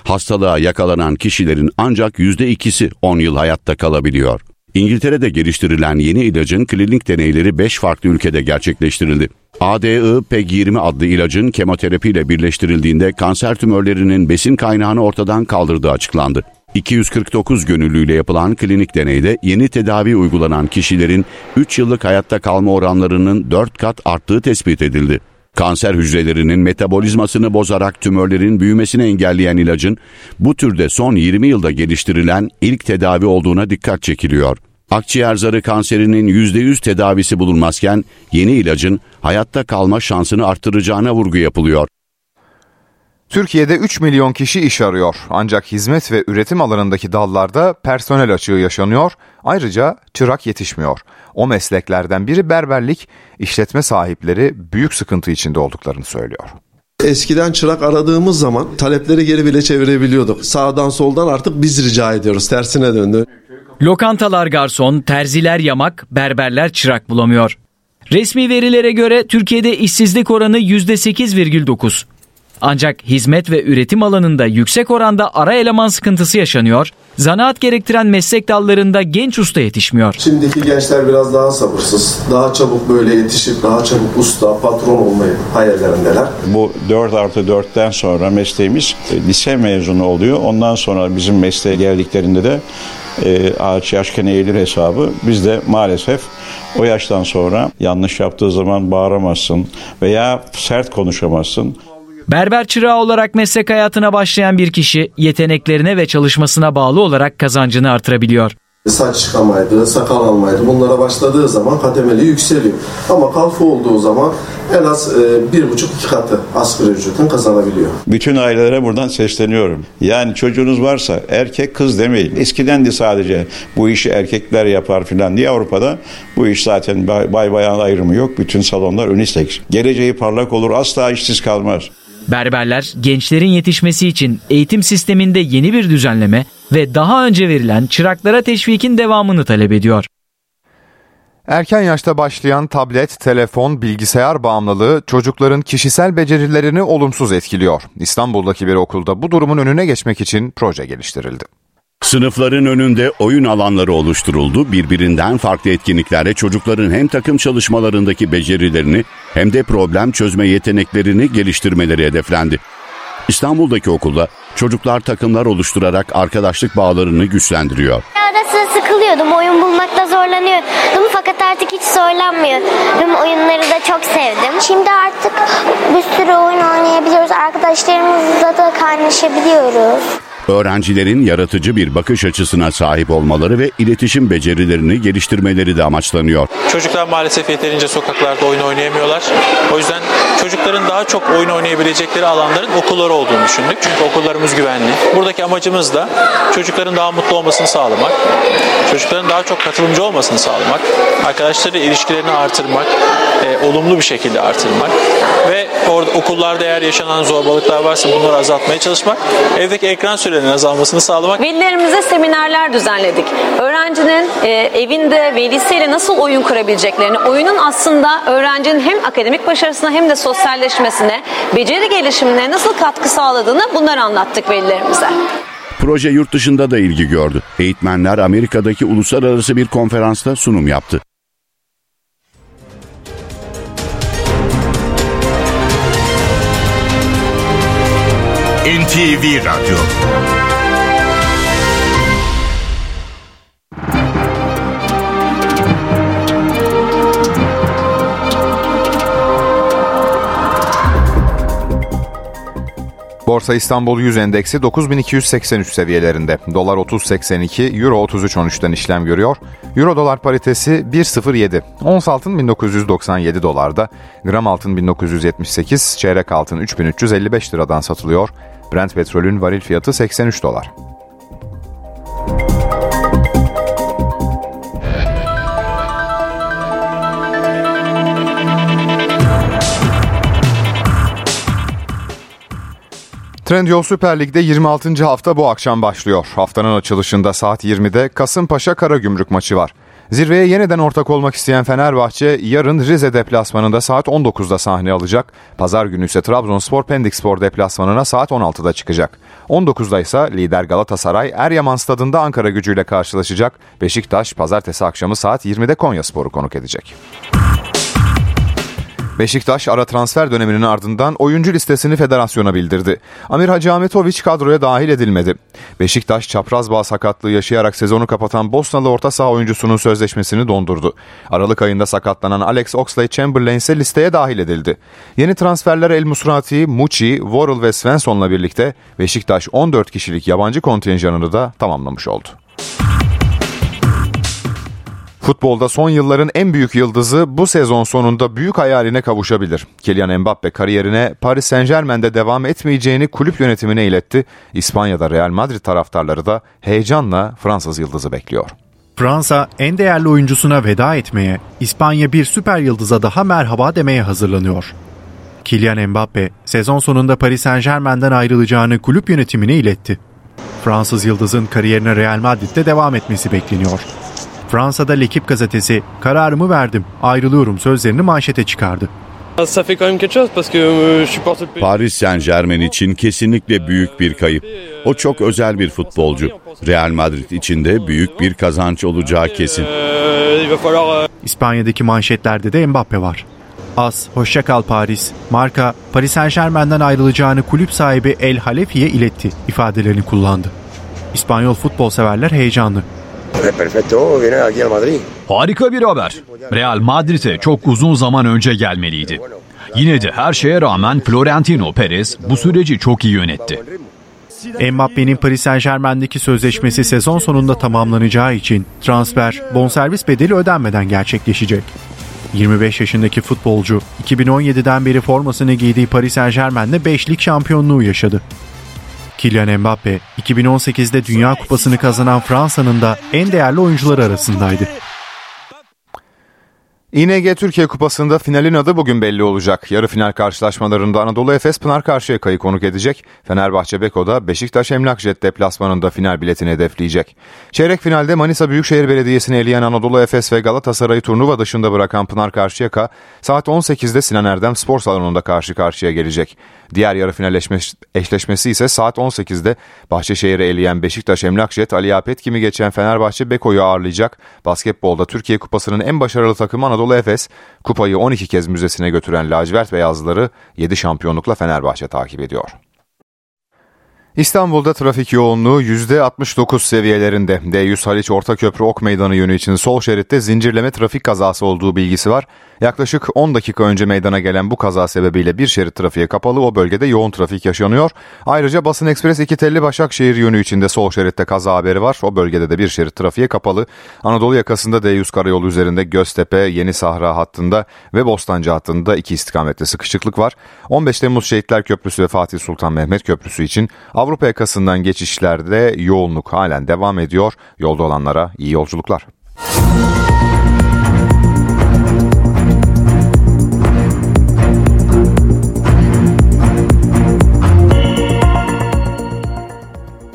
Hastalığa yakalanan kişilerin ancak yüzde ikisi 10 yıl hayatta kalabiliyor. İngiltere'de geliştirilen yeni ilacın klinik deneyleri 5 farklı ülkede gerçekleştirildi. ADI-PEG20 adlı ilacın kemoterapiyle birleştirildiğinde kanser tümörlerinin besin kaynağını ortadan kaldırdığı açıklandı. 249 gönüllüyle yapılan klinik deneyde yeni tedavi uygulanan kişilerin 3 yıllık hayatta kalma oranlarının 4 kat arttığı tespit edildi. Kanser hücrelerinin metabolizmasını bozarak tümörlerin büyümesini engelleyen ilacın bu türde son 20 yılda geliştirilen ilk tedavi olduğuna dikkat çekiliyor. Akciğer zarı kanserinin %100 tedavisi bulunmazken yeni ilacın hayatta kalma şansını arttıracağına vurgu yapılıyor. Türkiye'de 3 milyon kişi iş arıyor. Ancak hizmet ve üretim alanındaki dallarda personel açığı yaşanıyor. Ayrıca çırak yetişmiyor. O mesleklerden biri berberlik, işletme sahipleri büyük sıkıntı içinde olduklarını söylüyor. Eskiden çırak aradığımız zaman talepleri geri bile çevirebiliyorduk. Sağdan soldan artık biz rica ediyoruz. Tersine döndü. Lokantalar garson, terziler yamak, berberler çırak bulamıyor. Resmi verilere göre Türkiye'de işsizlik oranı %8,9. Ancak hizmet ve üretim alanında yüksek oranda ara eleman sıkıntısı yaşanıyor, zanaat gerektiren meslek dallarında genç usta yetişmiyor. Şimdiki gençler biraz daha sabırsız, daha çabuk böyle yetişip daha çabuk usta, patron olmayı hayallerindeler. Bu 4 artı 4'ten sonra mesleğimiz e, lise mezunu oluyor. Ondan sonra bizim mesleğe geldiklerinde de e, ağaç yaşken eğilir hesabı. Biz de maalesef o yaştan sonra yanlış yaptığı zaman bağıramazsın veya sert konuşamazsın. Berber çırağı olarak meslek hayatına başlayan bir kişi yeteneklerine ve çalışmasına bağlı olarak kazancını artırabiliyor. Saç çıkamaydı, sakal almaydı. Bunlara başladığı zaman kademeli yükseliyor. Ama kalfa olduğu zaman en az e, bir buçuk iki katı asgari ücretin kazanabiliyor. Bütün ailelere buradan sesleniyorum. Yani çocuğunuz varsa erkek kız demeyin. Eskiden de sadece bu işi erkekler yapar filan diye Avrupa'da bu iş zaten bay, bay bayan ayrımı yok. Bütün salonlar unisex. Geleceği parlak olur asla işsiz kalmaz. Berberler gençlerin yetişmesi için eğitim sisteminde yeni bir düzenleme ve daha önce verilen çıraklara teşvikin devamını talep ediyor. Erken yaşta başlayan tablet, telefon, bilgisayar bağımlılığı çocukların kişisel becerilerini olumsuz etkiliyor. İstanbul'daki bir okulda bu durumun önüne geçmek için proje geliştirildi. Sınıfların önünde oyun alanları oluşturuldu. Birbirinden farklı etkinliklerle çocukların hem takım çalışmalarındaki becerilerini hem de problem çözme yeteneklerini geliştirmeleri hedeflendi. İstanbul'daki okulda çocuklar takımlar oluşturarak arkadaşlık bağlarını güçlendiriyor. Ara sıra sıkılıyordum. Oyun bulmakta zorlanıyordum fakat artık hiç zorlanmıyorum. Oyunları da çok sevdim. Şimdi artık bir sürü oyun oynayabiliyoruz. Arkadaşlarımızla da kaynaşabiliyoruz. Öğrencilerin yaratıcı bir bakış açısına sahip olmaları ve iletişim becerilerini geliştirmeleri de amaçlanıyor. Çocuklar maalesef yeterince sokaklarda oyun oynayamıyorlar. O yüzden çocukların daha çok oyun oynayabilecekleri alanların okulları olduğunu düşündük. Çünkü okullarımız güvenli. Buradaki amacımız da çocukların daha mutlu olmasını sağlamak, çocukların daha çok katılımcı olmasını sağlamak, arkadaşlarıyla ilişkilerini artırmak, e, olumlu bir şekilde artırmak orada okullarda eğer yaşanan zorbalıklar varsa bunları azaltmaya çalışmak, evdeki ekran sürelerinin azalmasını sağlamak. Velilerimize seminerler düzenledik. Öğrencinin e, evinde velisiyle nasıl oyun kurabileceklerini, oyunun aslında öğrencinin hem akademik başarısına hem de sosyalleşmesine, beceri gelişimine nasıl katkı sağladığını bunları anlattık velilerimize. Proje yurt dışında da ilgi gördü. Eğitmenler Amerika'daki uluslararası bir konferansta sunum yaptı. NTV Radyo Borsa İstanbul 100 endeksi 9283 seviyelerinde. Dolar 30.82, Euro 33.13'ten işlem görüyor. Euro dolar paritesi 1.07. Ons altın 1997 dolarda, gram altın 1978, çeyrek altın 3355 liradan satılıyor. Brent petrolün varil fiyatı 83 dolar. Trendyol Süper Lig'de 26. hafta bu akşam başlıyor. Haftanın açılışında saat 20'de Kasımpaşa Karagümrük maçı var. Zirveye yeniden ortak olmak isteyen Fenerbahçe yarın Rize deplasmanında saat 19'da sahne alacak. Pazar günü ise Trabzonspor Pendikspor deplasmanına saat 16'da çıkacak. 19'da ise lider Galatasaray Eryaman stadında Ankara gücüyle karşılaşacak. Beşiktaş pazartesi akşamı saat 20'de Konyaspor'u konuk edecek. Beşiktaş ara transfer döneminin ardından oyuncu listesini federasyona bildirdi. Amir Hacı Ahmetoviç kadroya dahil edilmedi. Beşiktaş çapraz bağ sakatlığı yaşayarak sezonu kapatan Bosnalı orta saha oyuncusunun sözleşmesini dondurdu. Aralık ayında sakatlanan Alex Oxlade-Chamberlain ise listeye dahil edildi. Yeni transferler El Musrati, Muçi, Worrell ve Svensson'la birlikte Beşiktaş 14 kişilik yabancı kontenjanını da tamamlamış oldu. Futbolda son yılların en büyük yıldızı bu sezon sonunda büyük hayaline kavuşabilir. Kylian Mbappe kariyerine Paris Saint Germain'de devam etmeyeceğini kulüp yönetimine iletti. İspanya'da Real Madrid taraftarları da heyecanla Fransız yıldızı bekliyor. Fransa en değerli oyuncusuna veda etmeye, İspanya bir süper yıldıza daha merhaba demeye hazırlanıyor. Kylian Mbappe sezon sonunda Paris Saint Germain'den ayrılacağını kulüp yönetimine iletti. Fransız yıldızın kariyerine Real Madrid'de devam etmesi bekleniyor. Fransa'da L'Equipe gazetesi kararımı verdim ayrılıyorum sözlerini manşete çıkardı. Paris Saint Germain için kesinlikle büyük bir kayıp. O çok özel bir futbolcu. Real Madrid için de büyük bir kazanç olacağı kesin. İspanya'daki manşetlerde de Mbappe var. As, hoşçakal Paris, marka Paris Saint Germain'den ayrılacağını kulüp sahibi El Halefi'ye iletti ifadelerini kullandı. İspanyol futbol severler heyecanlı. Harika bir haber. Real Madrid'e çok uzun zaman önce gelmeliydi. Yine de her şeye rağmen Florentino Perez bu süreci çok iyi yönetti. Mbappe'nin Paris Saint Germain'deki sözleşmesi sezon sonunda tamamlanacağı için transfer bonservis bedeli ödenmeden gerçekleşecek. 25 yaşındaki futbolcu 2017'den beri formasını giydiği Paris Saint Germain'de 5 lig şampiyonluğu yaşadı. Kylian Mbappe 2018'de Dünya Kupası'nı kazanan Fransa'nın da en değerli oyuncuları arasındaydı. İNG Türkiye Kupası'nda finalin adı bugün belli olacak. Yarı final karşılaşmalarında Anadolu Efes Pınar Karşıyaka'yı konuk edecek. Fenerbahçe Beko'da Beşiktaş Emlakjet deplasmanında final biletini hedefleyecek. Çeyrek finalde Manisa Büyükşehir Belediyesi'ni eleyen Anadolu Efes ve Galatasaray'ı turnuva dışında bırakan Pınar Karşıyaka saat 18'de Sinan Erdem Spor Salonu'nda karşı karşıya gelecek. Diğer yarı final eşleşmesi ise saat 18'de Bahçeşehir'i eleyen Beşiktaş Emlakjet Ali Apet kimi geçen Fenerbahçe Beko'yu ağırlayacak. Basketbolda Türkiye Kupası'nın en başarılı takımı Anadolu Efes, kupayı 12 kez müzesine götüren lacivert beyazları 7 şampiyonlukla Fenerbahçe takip ediyor. İstanbul'da trafik yoğunluğu %69 seviyelerinde. D100 Haliç Ortaköprü Ok Meydanı yönü için sol şeritte zincirleme trafik kazası olduğu bilgisi var. Yaklaşık 10 dakika önce meydana gelen bu kaza sebebiyle bir şerit trafiğe kapalı o bölgede yoğun trafik yaşanıyor. Ayrıca Basın Ekspres 2 telli Başakşehir yönü içinde sol şeritte kaza haberi var. O bölgede de bir şerit trafiğe kapalı. Anadolu yakasında D100 karayolu üzerinde Göztepe, Yeni Sahra hattında ve Bostancı hattında iki istikamette sıkışıklık var. 15 Temmuz Şehitler Köprüsü ve Fatih Sultan Mehmet Köprüsü için Avrupa yakasından geçişlerde yoğunluk halen devam ediyor. Yolda olanlara iyi yolculuklar.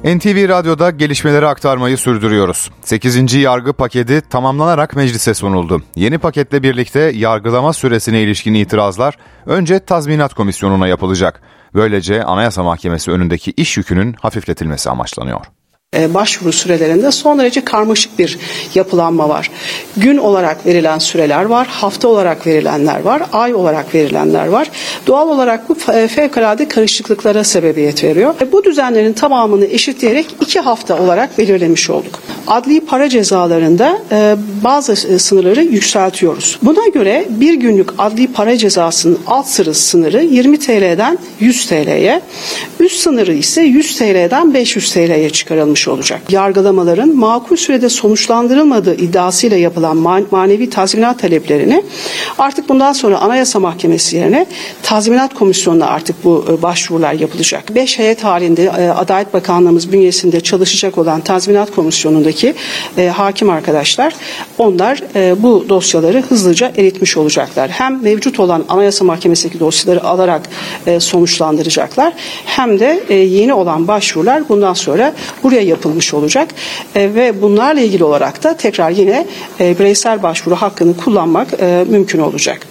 NTV Radyo'da gelişmeleri aktarmayı sürdürüyoruz. 8. yargı paketi tamamlanarak meclise sunuldu. Yeni paketle birlikte yargılama süresine ilişkin itirazlar önce tazminat komisyonuna yapılacak. Böylece Anayasa Mahkemesi önündeki iş yükünün hafifletilmesi amaçlanıyor. E, başvuru sürelerinde son derece karmaşık bir yapılanma var. Gün olarak verilen süreler var, hafta olarak verilenler var, ay olarak verilenler var. Doğal olarak bu e, fevkalade karışıklıklara sebebiyet veriyor. E, bu düzenlerin tamamını eşitleyerek iki hafta olarak belirlemiş olduk. Adli para cezalarında bazı sınırları yükseltiyoruz. Buna göre bir günlük adli para cezasının alt sınırı 20 TL'den 100 TL'ye, üst sınırı ise 100 TL'den 500 TL'ye çıkarılmış edilmiş olacak. Yargılamaların makul sürede sonuçlandırılmadığı iddiasıyla yapılan manevi tazminat taleplerini artık bundan sonra Anayasa Mahkemesi yerine tazminat komisyonuna artık bu e, başvurular yapılacak. Beş heyet halinde e, Adalet Bakanlığımız bünyesinde çalışacak olan tazminat komisyonundaki e, hakim arkadaşlar onlar bu dosyaları hızlıca eritmiş olacaklar. Hem mevcut olan Anayasa Mahkemesi'ndeki dosyaları alarak sonuçlandıracaklar hem de yeni olan başvurular bundan sonra buraya yapılmış olacak e, ve bunlarla ilgili olarak da tekrar yine e, bireysel başvuru hakkını kullanmak e, mümkün olacak.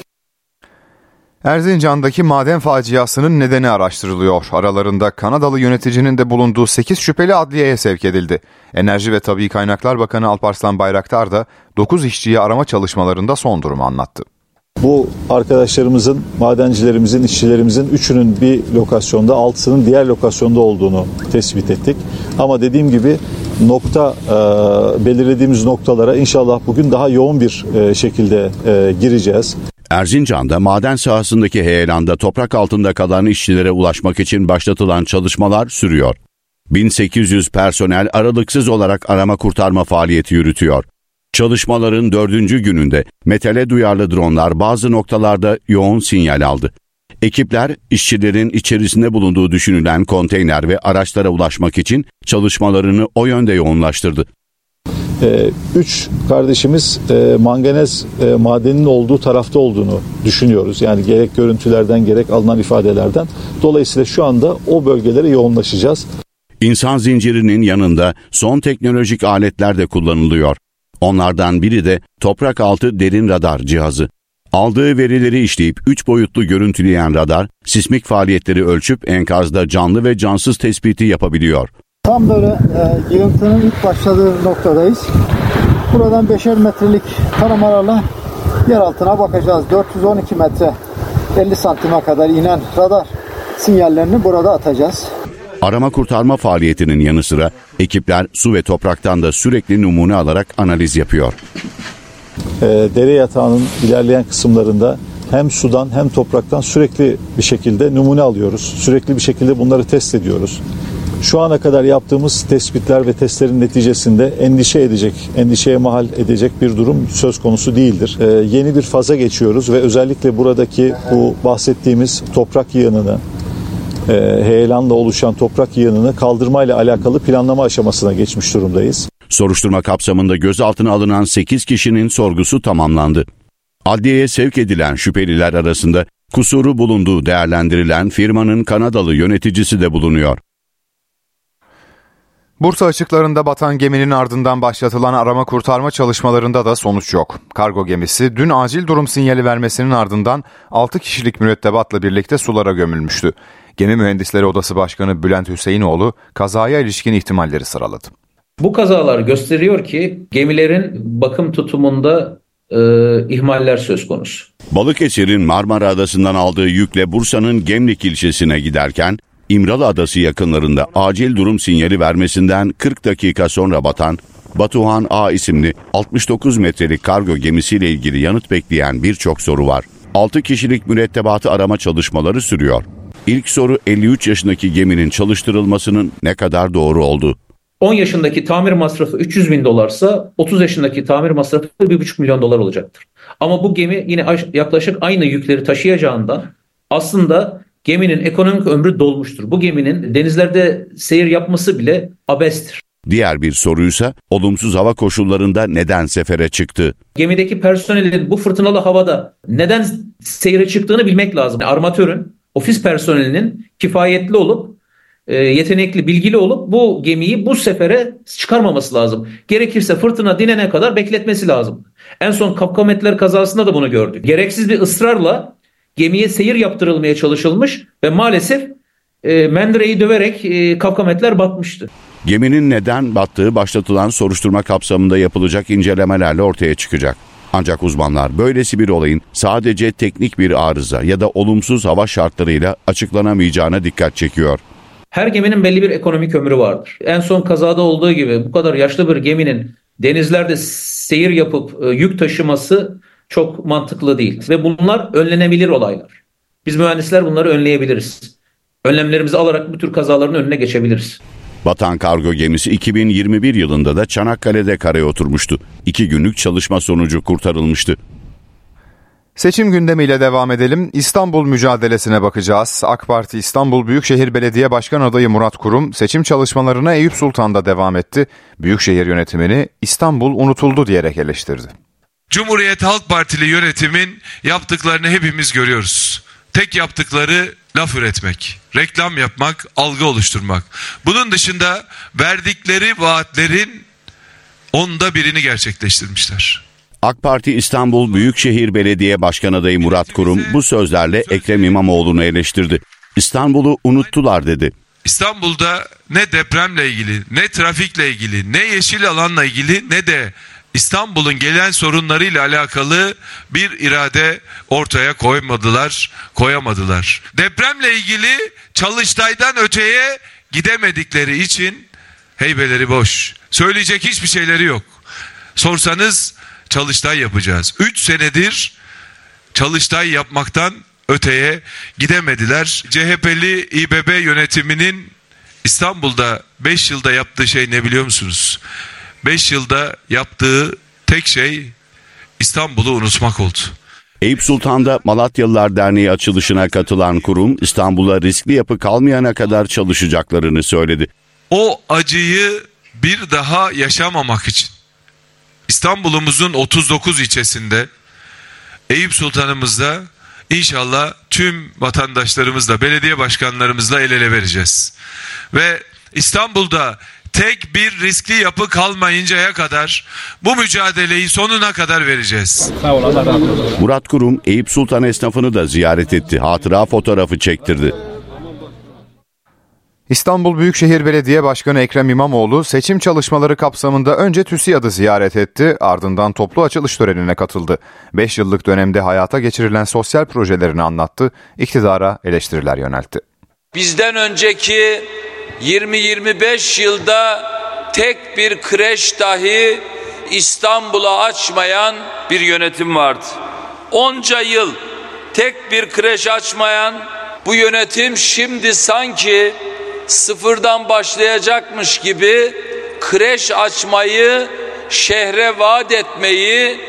Erzincan'daki maden faciasının nedeni araştırılıyor. Aralarında Kanadalı yöneticinin de bulunduğu 8 şüpheli adliyeye sevk edildi. Enerji ve Tabii Kaynaklar Bakanı Alparslan Bayraktar da 9 işçiyi arama çalışmalarında son durumu anlattı. Bu arkadaşlarımızın, madencilerimizin, işçilerimizin üçünün bir lokasyonda, altısının diğer lokasyonda olduğunu tespit ettik. Ama dediğim gibi nokta e, belirlediğimiz noktalara inşallah bugün daha yoğun bir e, şekilde e, gireceğiz. Erzincan'da maden sahasındaki heyelanda toprak altında kalan işçilere ulaşmak için başlatılan çalışmalar sürüyor. 1800 personel aralıksız olarak arama kurtarma faaliyeti yürütüyor. Çalışmaların dördüncü gününde metale duyarlı dronlar bazı noktalarda yoğun sinyal aldı. Ekipler işçilerin içerisinde bulunduğu düşünülen konteyner ve araçlara ulaşmak için çalışmalarını o yönde yoğunlaştırdı. Ee, üç kardeşimiz e, manganez e, madeninin olduğu tarafta olduğunu düşünüyoruz. Yani gerek görüntülerden gerek alınan ifadelerden. Dolayısıyla şu anda o bölgelere yoğunlaşacağız. İnsan zincirinin yanında son teknolojik aletler de kullanılıyor. Onlardan biri de toprak altı derin radar cihazı. Aldığı verileri işleyip 3 boyutlu görüntüleyen radar, sismik faaliyetleri ölçüp enkazda canlı ve cansız tespiti yapabiliyor. Tam böyle e, yığıntının ilk başladığı noktadayız. Buradan 5'er metrelik taramalarla yer altına bakacağız. 412 metre 50 santime kadar inen radar sinyallerini burada atacağız. Arama kurtarma faaliyetinin yanı sıra ekipler su ve topraktan da sürekli numune alarak analiz yapıyor. E, dere yatağının ilerleyen kısımlarında hem sudan hem topraktan sürekli bir şekilde numune alıyoruz. Sürekli bir şekilde bunları test ediyoruz. Şu ana kadar yaptığımız tespitler ve testlerin neticesinde endişe edecek, endişeye mahal edecek bir durum söz konusu değildir. Ee, yeni bir faza geçiyoruz ve özellikle buradaki bu bahsettiğimiz toprak yığınını, heyelanla oluşan toprak yığınını kaldırmayla alakalı planlama aşamasına geçmiş durumdayız. Soruşturma kapsamında gözaltına alınan 8 kişinin sorgusu tamamlandı. Adliyeye sevk edilen şüpheliler arasında kusuru bulunduğu değerlendirilen firmanın Kanadalı yöneticisi de bulunuyor. Bursa açıklarında batan geminin ardından başlatılan arama kurtarma çalışmalarında da sonuç yok. Kargo gemisi dün acil durum sinyali vermesinin ardından 6 kişilik mürettebatla birlikte sulara gömülmüştü. Gemi Mühendisleri Odası Başkanı Bülent Hüseyinoğlu kazaya ilişkin ihtimalleri sıraladı. Bu kazalar gösteriyor ki gemilerin bakım tutumunda e, ihmaller söz konusu. Balıkesir'in Marmara Adası'ndan aldığı yükle Bursa'nın Gemlik ilçesine giderken İmralı Adası yakınlarında acil durum sinyali vermesinden 40 dakika sonra batan Batuhan A isimli 69 metrelik kargo gemisiyle ilgili yanıt bekleyen birçok soru var. 6 kişilik mürettebatı arama çalışmaları sürüyor. İlk soru 53 yaşındaki geminin çalıştırılmasının ne kadar doğru olduğu. 10 yaşındaki tamir masrafı 300 bin dolarsa 30 yaşındaki tamir masrafı 1,5 milyon dolar olacaktır. Ama bu gemi yine yaklaşık aynı yükleri taşıyacağından aslında geminin ekonomik ömrü dolmuştur. Bu geminin denizlerde seyir yapması bile abestir. Diğer bir soruysa olumsuz hava koşullarında neden sefere çıktı? Gemideki personelin bu fırtınalı havada neden seyre çıktığını bilmek lazım. Armatörün, ofis personelinin kifayetli olup e, yetenekli, bilgili olup bu gemiyi bu sefere çıkarmaması lazım. Gerekirse fırtına dinene kadar bekletmesi lazım. En son Kapkametler kazasında da bunu gördük. Gereksiz bir ısrarla gemiye seyir yaptırılmaya çalışılmış ve maalesef e, Mendere'yi döverek e, Kapkametler batmıştı. Geminin neden battığı başlatılan soruşturma kapsamında yapılacak incelemelerle ortaya çıkacak. Ancak uzmanlar böylesi bir olayın sadece teknik bir arıza ya da olumsuz hava şartlarıyla açıklanamayacağına dikkat çekiyor. Her geminin belli bir ekonomik ömrü vardır. En son kazada olduğu gibi bu kadar yaşlı bir geminin denizlerde seyir yapıp e, yük taşıması çok mantıklı değil. Ve bunlar önlenebilir olaylar. Biz mühendisler bunları önleyebiliriz. Önlemlerimizi alarak bu tür kazaların önüne geçebiliriz. Batan kargo gemisi 2021 yılında da Çanakkale'de karaya oturmuştu. İki günlük çalışma sonucu kurtarılmıştı. Seçim gündemiyle devam edelim. İstanbul mücadelesine bakacağız. AK Parti İstanbul Büyükşehir Belediye Başkan adayı Murat Kurum seçim çalışmalarına Eyüp Sultan'da devam etti. Büyükşehir yönetimini İstanbul unutuldu diyerek eleştirdi. Cumhuriyet Halk Partili yönetimin yaptıklarını hepimiz görüyoruz. Tek yaptıkları laf üretmek, reklam yapmak, algı oluşturmak. Bunun dışında verdikleri vaatlerin onda birini gerçekleştirmişler. AK Parti İstanbul Büyükşehir Belediye Başkan adayı Murat Kurum bu sözlerle Ekrem İmamoğlu'nu eleştirdi. İstanbul'u unuttular dedi. İstanbul'da ne depremle ilgili, ne trafikle ilgili, ne yeşil alanla ilgili ne de İstanbul'un gelen sorunlarıyla alakalı bir irade ortaya koymadılar, koyamadılar. Depremle ilgili Çalıştay'dan öteye gidemedikleri için heybeleri boş. Söyleyecek hiçbir şeyleri yok. Sorsanız Çalıştay yapacağız. 3 senedir Çalıştay yapmaktan öteye gidemediler. CHP'li İBB yönetiminin İstanbul'da 5 yılda yaptığı şey ne biliyor musunuz? 5 yılda yaptığı tek şey İstanbul'u unutmak oldu. Eyüp Sultan'da Malatyalılar Derneği açılışına katılan kurum İstanbul'a riskli yapı kalmayana kadar çalışacaklarını söyledi. O acıyı bir daha yaşamamak için İstanbul'umuzun 39 ilçesinde Eyüp Sultan'ımızda inşallah tüm vatandaşlarımızla, belediye başkanlarımızla el ele vereceğiz. Ve İstanbul'da tek bir riskli yapı kalmayıncaya kadar bu mücadeleyi sonuna kadar vereceğiz. Murat Kurum Eyüp Sultan esnafını da ziyaret etti. Hatıra fotoğrafı çektirdi. İstanbul Büyükşehir Belediye Başkanı Ekrem İmamoğlu seçim çalışmaları kapsamında önce TÜSİAD'ı ziyaret etti, ardından toplu açılış törenine katıldı. 5 yıllık dönemde hayata geçirilen sosyal projelerini anlattı, iktidara eleştiriler yöneltti. Bizden önceki 20-25 yılda tek bir kreş dahi İstanbul'a açmayan bir yönetim vardı. Onca yıl tek bir kreş açmayan bu yönetim şimdi sanki sıfırdan başlayacakmış gibi kreş açmayı, şehre vaat etmeyi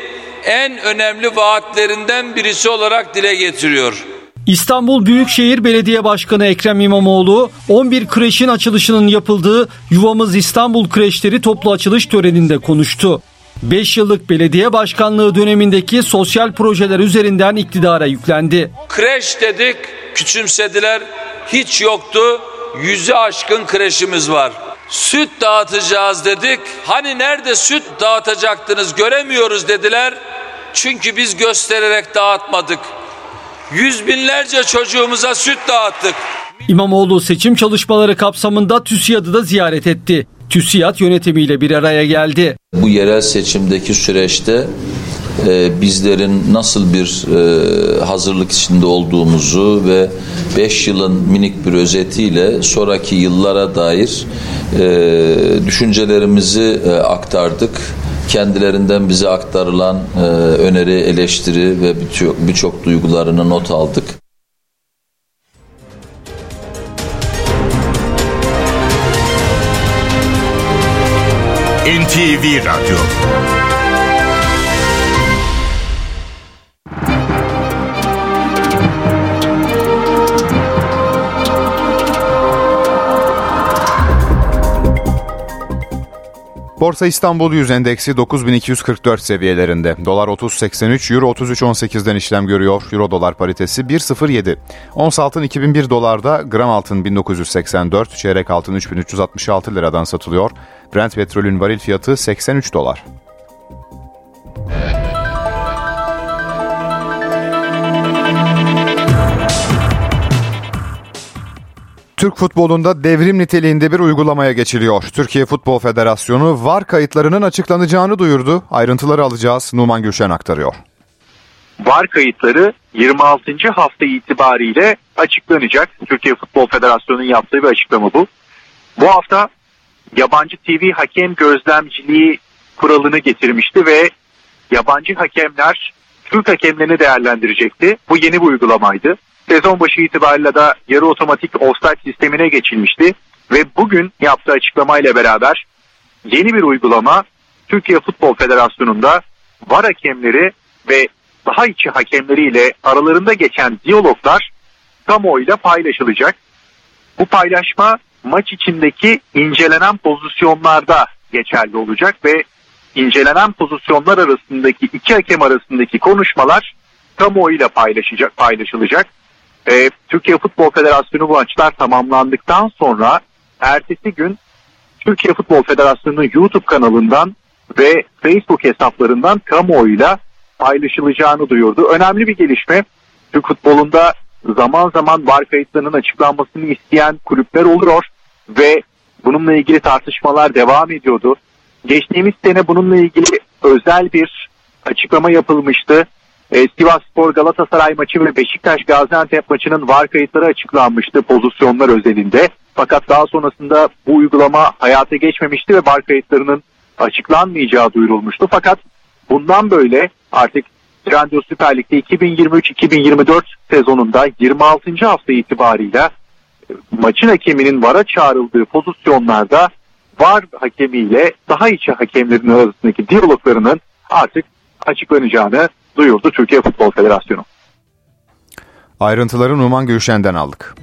en önemli vaatlerinden birisi olarak dile getiriyor. İstanbul Büyükşehir Belediye Başkanı Ekrem İmamoğlu 11 kreşin açılışının yapıldığı Yuvamız İstanbul Kreşleri toplu açılış töreninde konuştu. 5 yıllık belediye başkanlığı dönemindeki sosyal projeler üzerinden iktidara yüklendi. Kreş dedik, küçümsediler. Hiç yoktu. Yüzü aşkın kreşimiz var. Süt dağıtacağız dedik. Hani nerede süt dağıtacaktınız göremiyoruz dediler. Çünkü biz göstererek dağıtmadık. Yüz binlerce çocuğumuza süt dağıttık. İmamoğlu seçim çalışmaları kapsamında TÜSİAD'ı da ziyaret etti. TÜSİAD yönetimiyle bir araya geldi. Bu yerel seçimdeki süreçte e, bizlerin nasıl bir e, hazırlık içinde olduğumuzu ve 5 yılın minik bir özetiyle sonraki yıllara dair e, düşüncelerimizi e, aktardık. Kendilerinden bize aktarılan e, öneri, eleştiri ve birçok birçok duygularını not aldık. NTV Radyo Borsa İstanbul Yüz Endeksi 9244 seviyelerinde. Dolar 30.83, Euro 33.18'den işlem görüyor. Euro dolar paritesi 1.07. Ons altın 2001 dolarda, gram altın 1984, çeyrek altın 3366 liradan satılıyor. Brent petrolün varil fiyatı 83 dolar. Türk futbolunda devrim niteliğinde bir uygulamaya geçiliyor. Türkiye Futbol Federasyonu VAR kayıtlarının açıklanacağını duyurdu. Ayrıntıları alacağız. Numan Gülşen aktarıyor. VAR kayıtları 26. hafta itibariyle açıklanacak. Türkiye Futbol Federasyonu'nun yaptığı bir açıklama bu. Bu hafta yabancı TV hakem gözlemciliği kuralını getirmişti ve yabancı hakemler Türk hakemlerini değerlendirecekti. Bu yeni bir uygulamaydı. Sezon başı itibariyle de yarı otomatik offside sistemine geçilmişti ve bugün yaptığı açıklamayla beraber yeni bir uygulama Türkiye Futbol Federasyonu'nda var hakemleri ve daha içi hakemleriyle aralarında geçen diyaloglar kamuoyuyla paylaşılacak. Bu paylaşma maç içindeki incelenen pozisyonlarda geçerli olacak ve incelenen pozisyonlar arasındaki iki hakem arasındaki konuşmalar kamuoyuyla paylaşacak, paylaşılacak. Ee, Türkiye Futbol Federasyonu bu maçlar tamamlandıktan sonra ertesi gün Türkiye Futbol Federasyonu'nun YouTube kanalından ve Facebook hesaplarından kamuoyuyla paylaşılacağını duyurdu. Önemli bir gelişme. Türk futbolunda zaman zaman var kayıtlarının açıklanmasını isteyen kulüpler oluyor ve bununla ilgili tartışmalar devam ediyordu. Geçtiğimiz sene bununla ilgili özel bir açıklama yapılmıştı. E, Sivas Spor Galatasaray maçı ve Beşiktaş Gaziantep maçının var kayıtları açıklanmıştı pozisyonlar özelinde. Fakat daha sonrasında bu uygulama hayata geçmemişti ve var kayıtlarının açıklanmayacağı duyurulmuştu. Fakat bundan böyle artık Trendyol Süper Lig'de 2023-2024 sezonunda 26. hafta itibarıyla e, maçın hakeminin VAR'a çağrıldığı pozisyonlarda VAR hakemiyle daha içi hakemlerin arasındaki diyaloglarının artık açıklanacağını duyurdu Türkiye Futbol Federasyonu. Ayrıntıları Numan Gülşen'den aldık.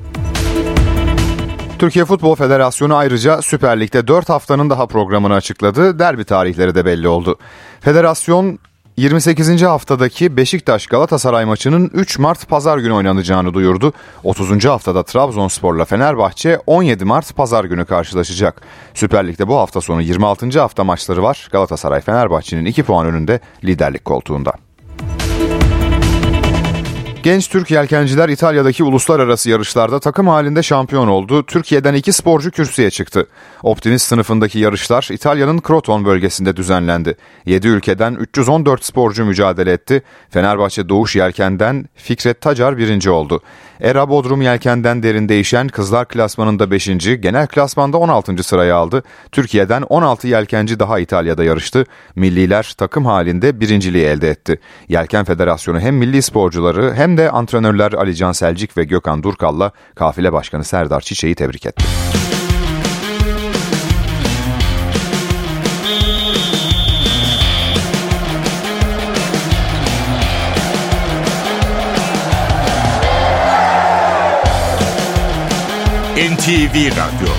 Türkiye Futbol Federasyonu ayrıca Süper Lig'de 4 haftanın daha programını açıkladı. Derbi tarihleri de belli oldu. Federasyon 28. haftadaki Beşiktaş Galatasaray maçının 3 Mart pazar günü oynanacağını duyurdu. 30. haftada Trabzonspor'la Fenerbahçe 17 Mart pazar günü karşılaşacak. Süper Lig'de bu hafta sonu 26. hafta maçları var. Galatasaray Fenerbahçe'nin 2 puan önünde liderlik koltuğunda. Genç Türk yelkenciler İtalya'daki uluslararası yarışlarda takım halinde şampiyon oldu. Türkiye'den iki sporcu kürsüye çıktı. Optimist sınıfındaki yarışlar İtalya'nın Kroton bölgesinde düzenlendi. 7 ülkeden 314 sporcu mücadele etti. Fenerbahçe Doğuş Yelken'den Fikret Tacar birinci oldu. Era Bodrum Yelken'den derin değişen kızlar klasmanında 5. genel klasmanda 16. sırayı aldı. Türkiye'den 16 yelkenci daha İtalya'da yarıştı. Milliler takım halinde birinciliği elde etti. Yelken Federasyonu hem milli sporcuları hem hem de antrenörler Ali Can Selcik ve Gökhan Durkal'la kafile başkanı Serdar Çiçek'i tebrik etti. NTV Radyo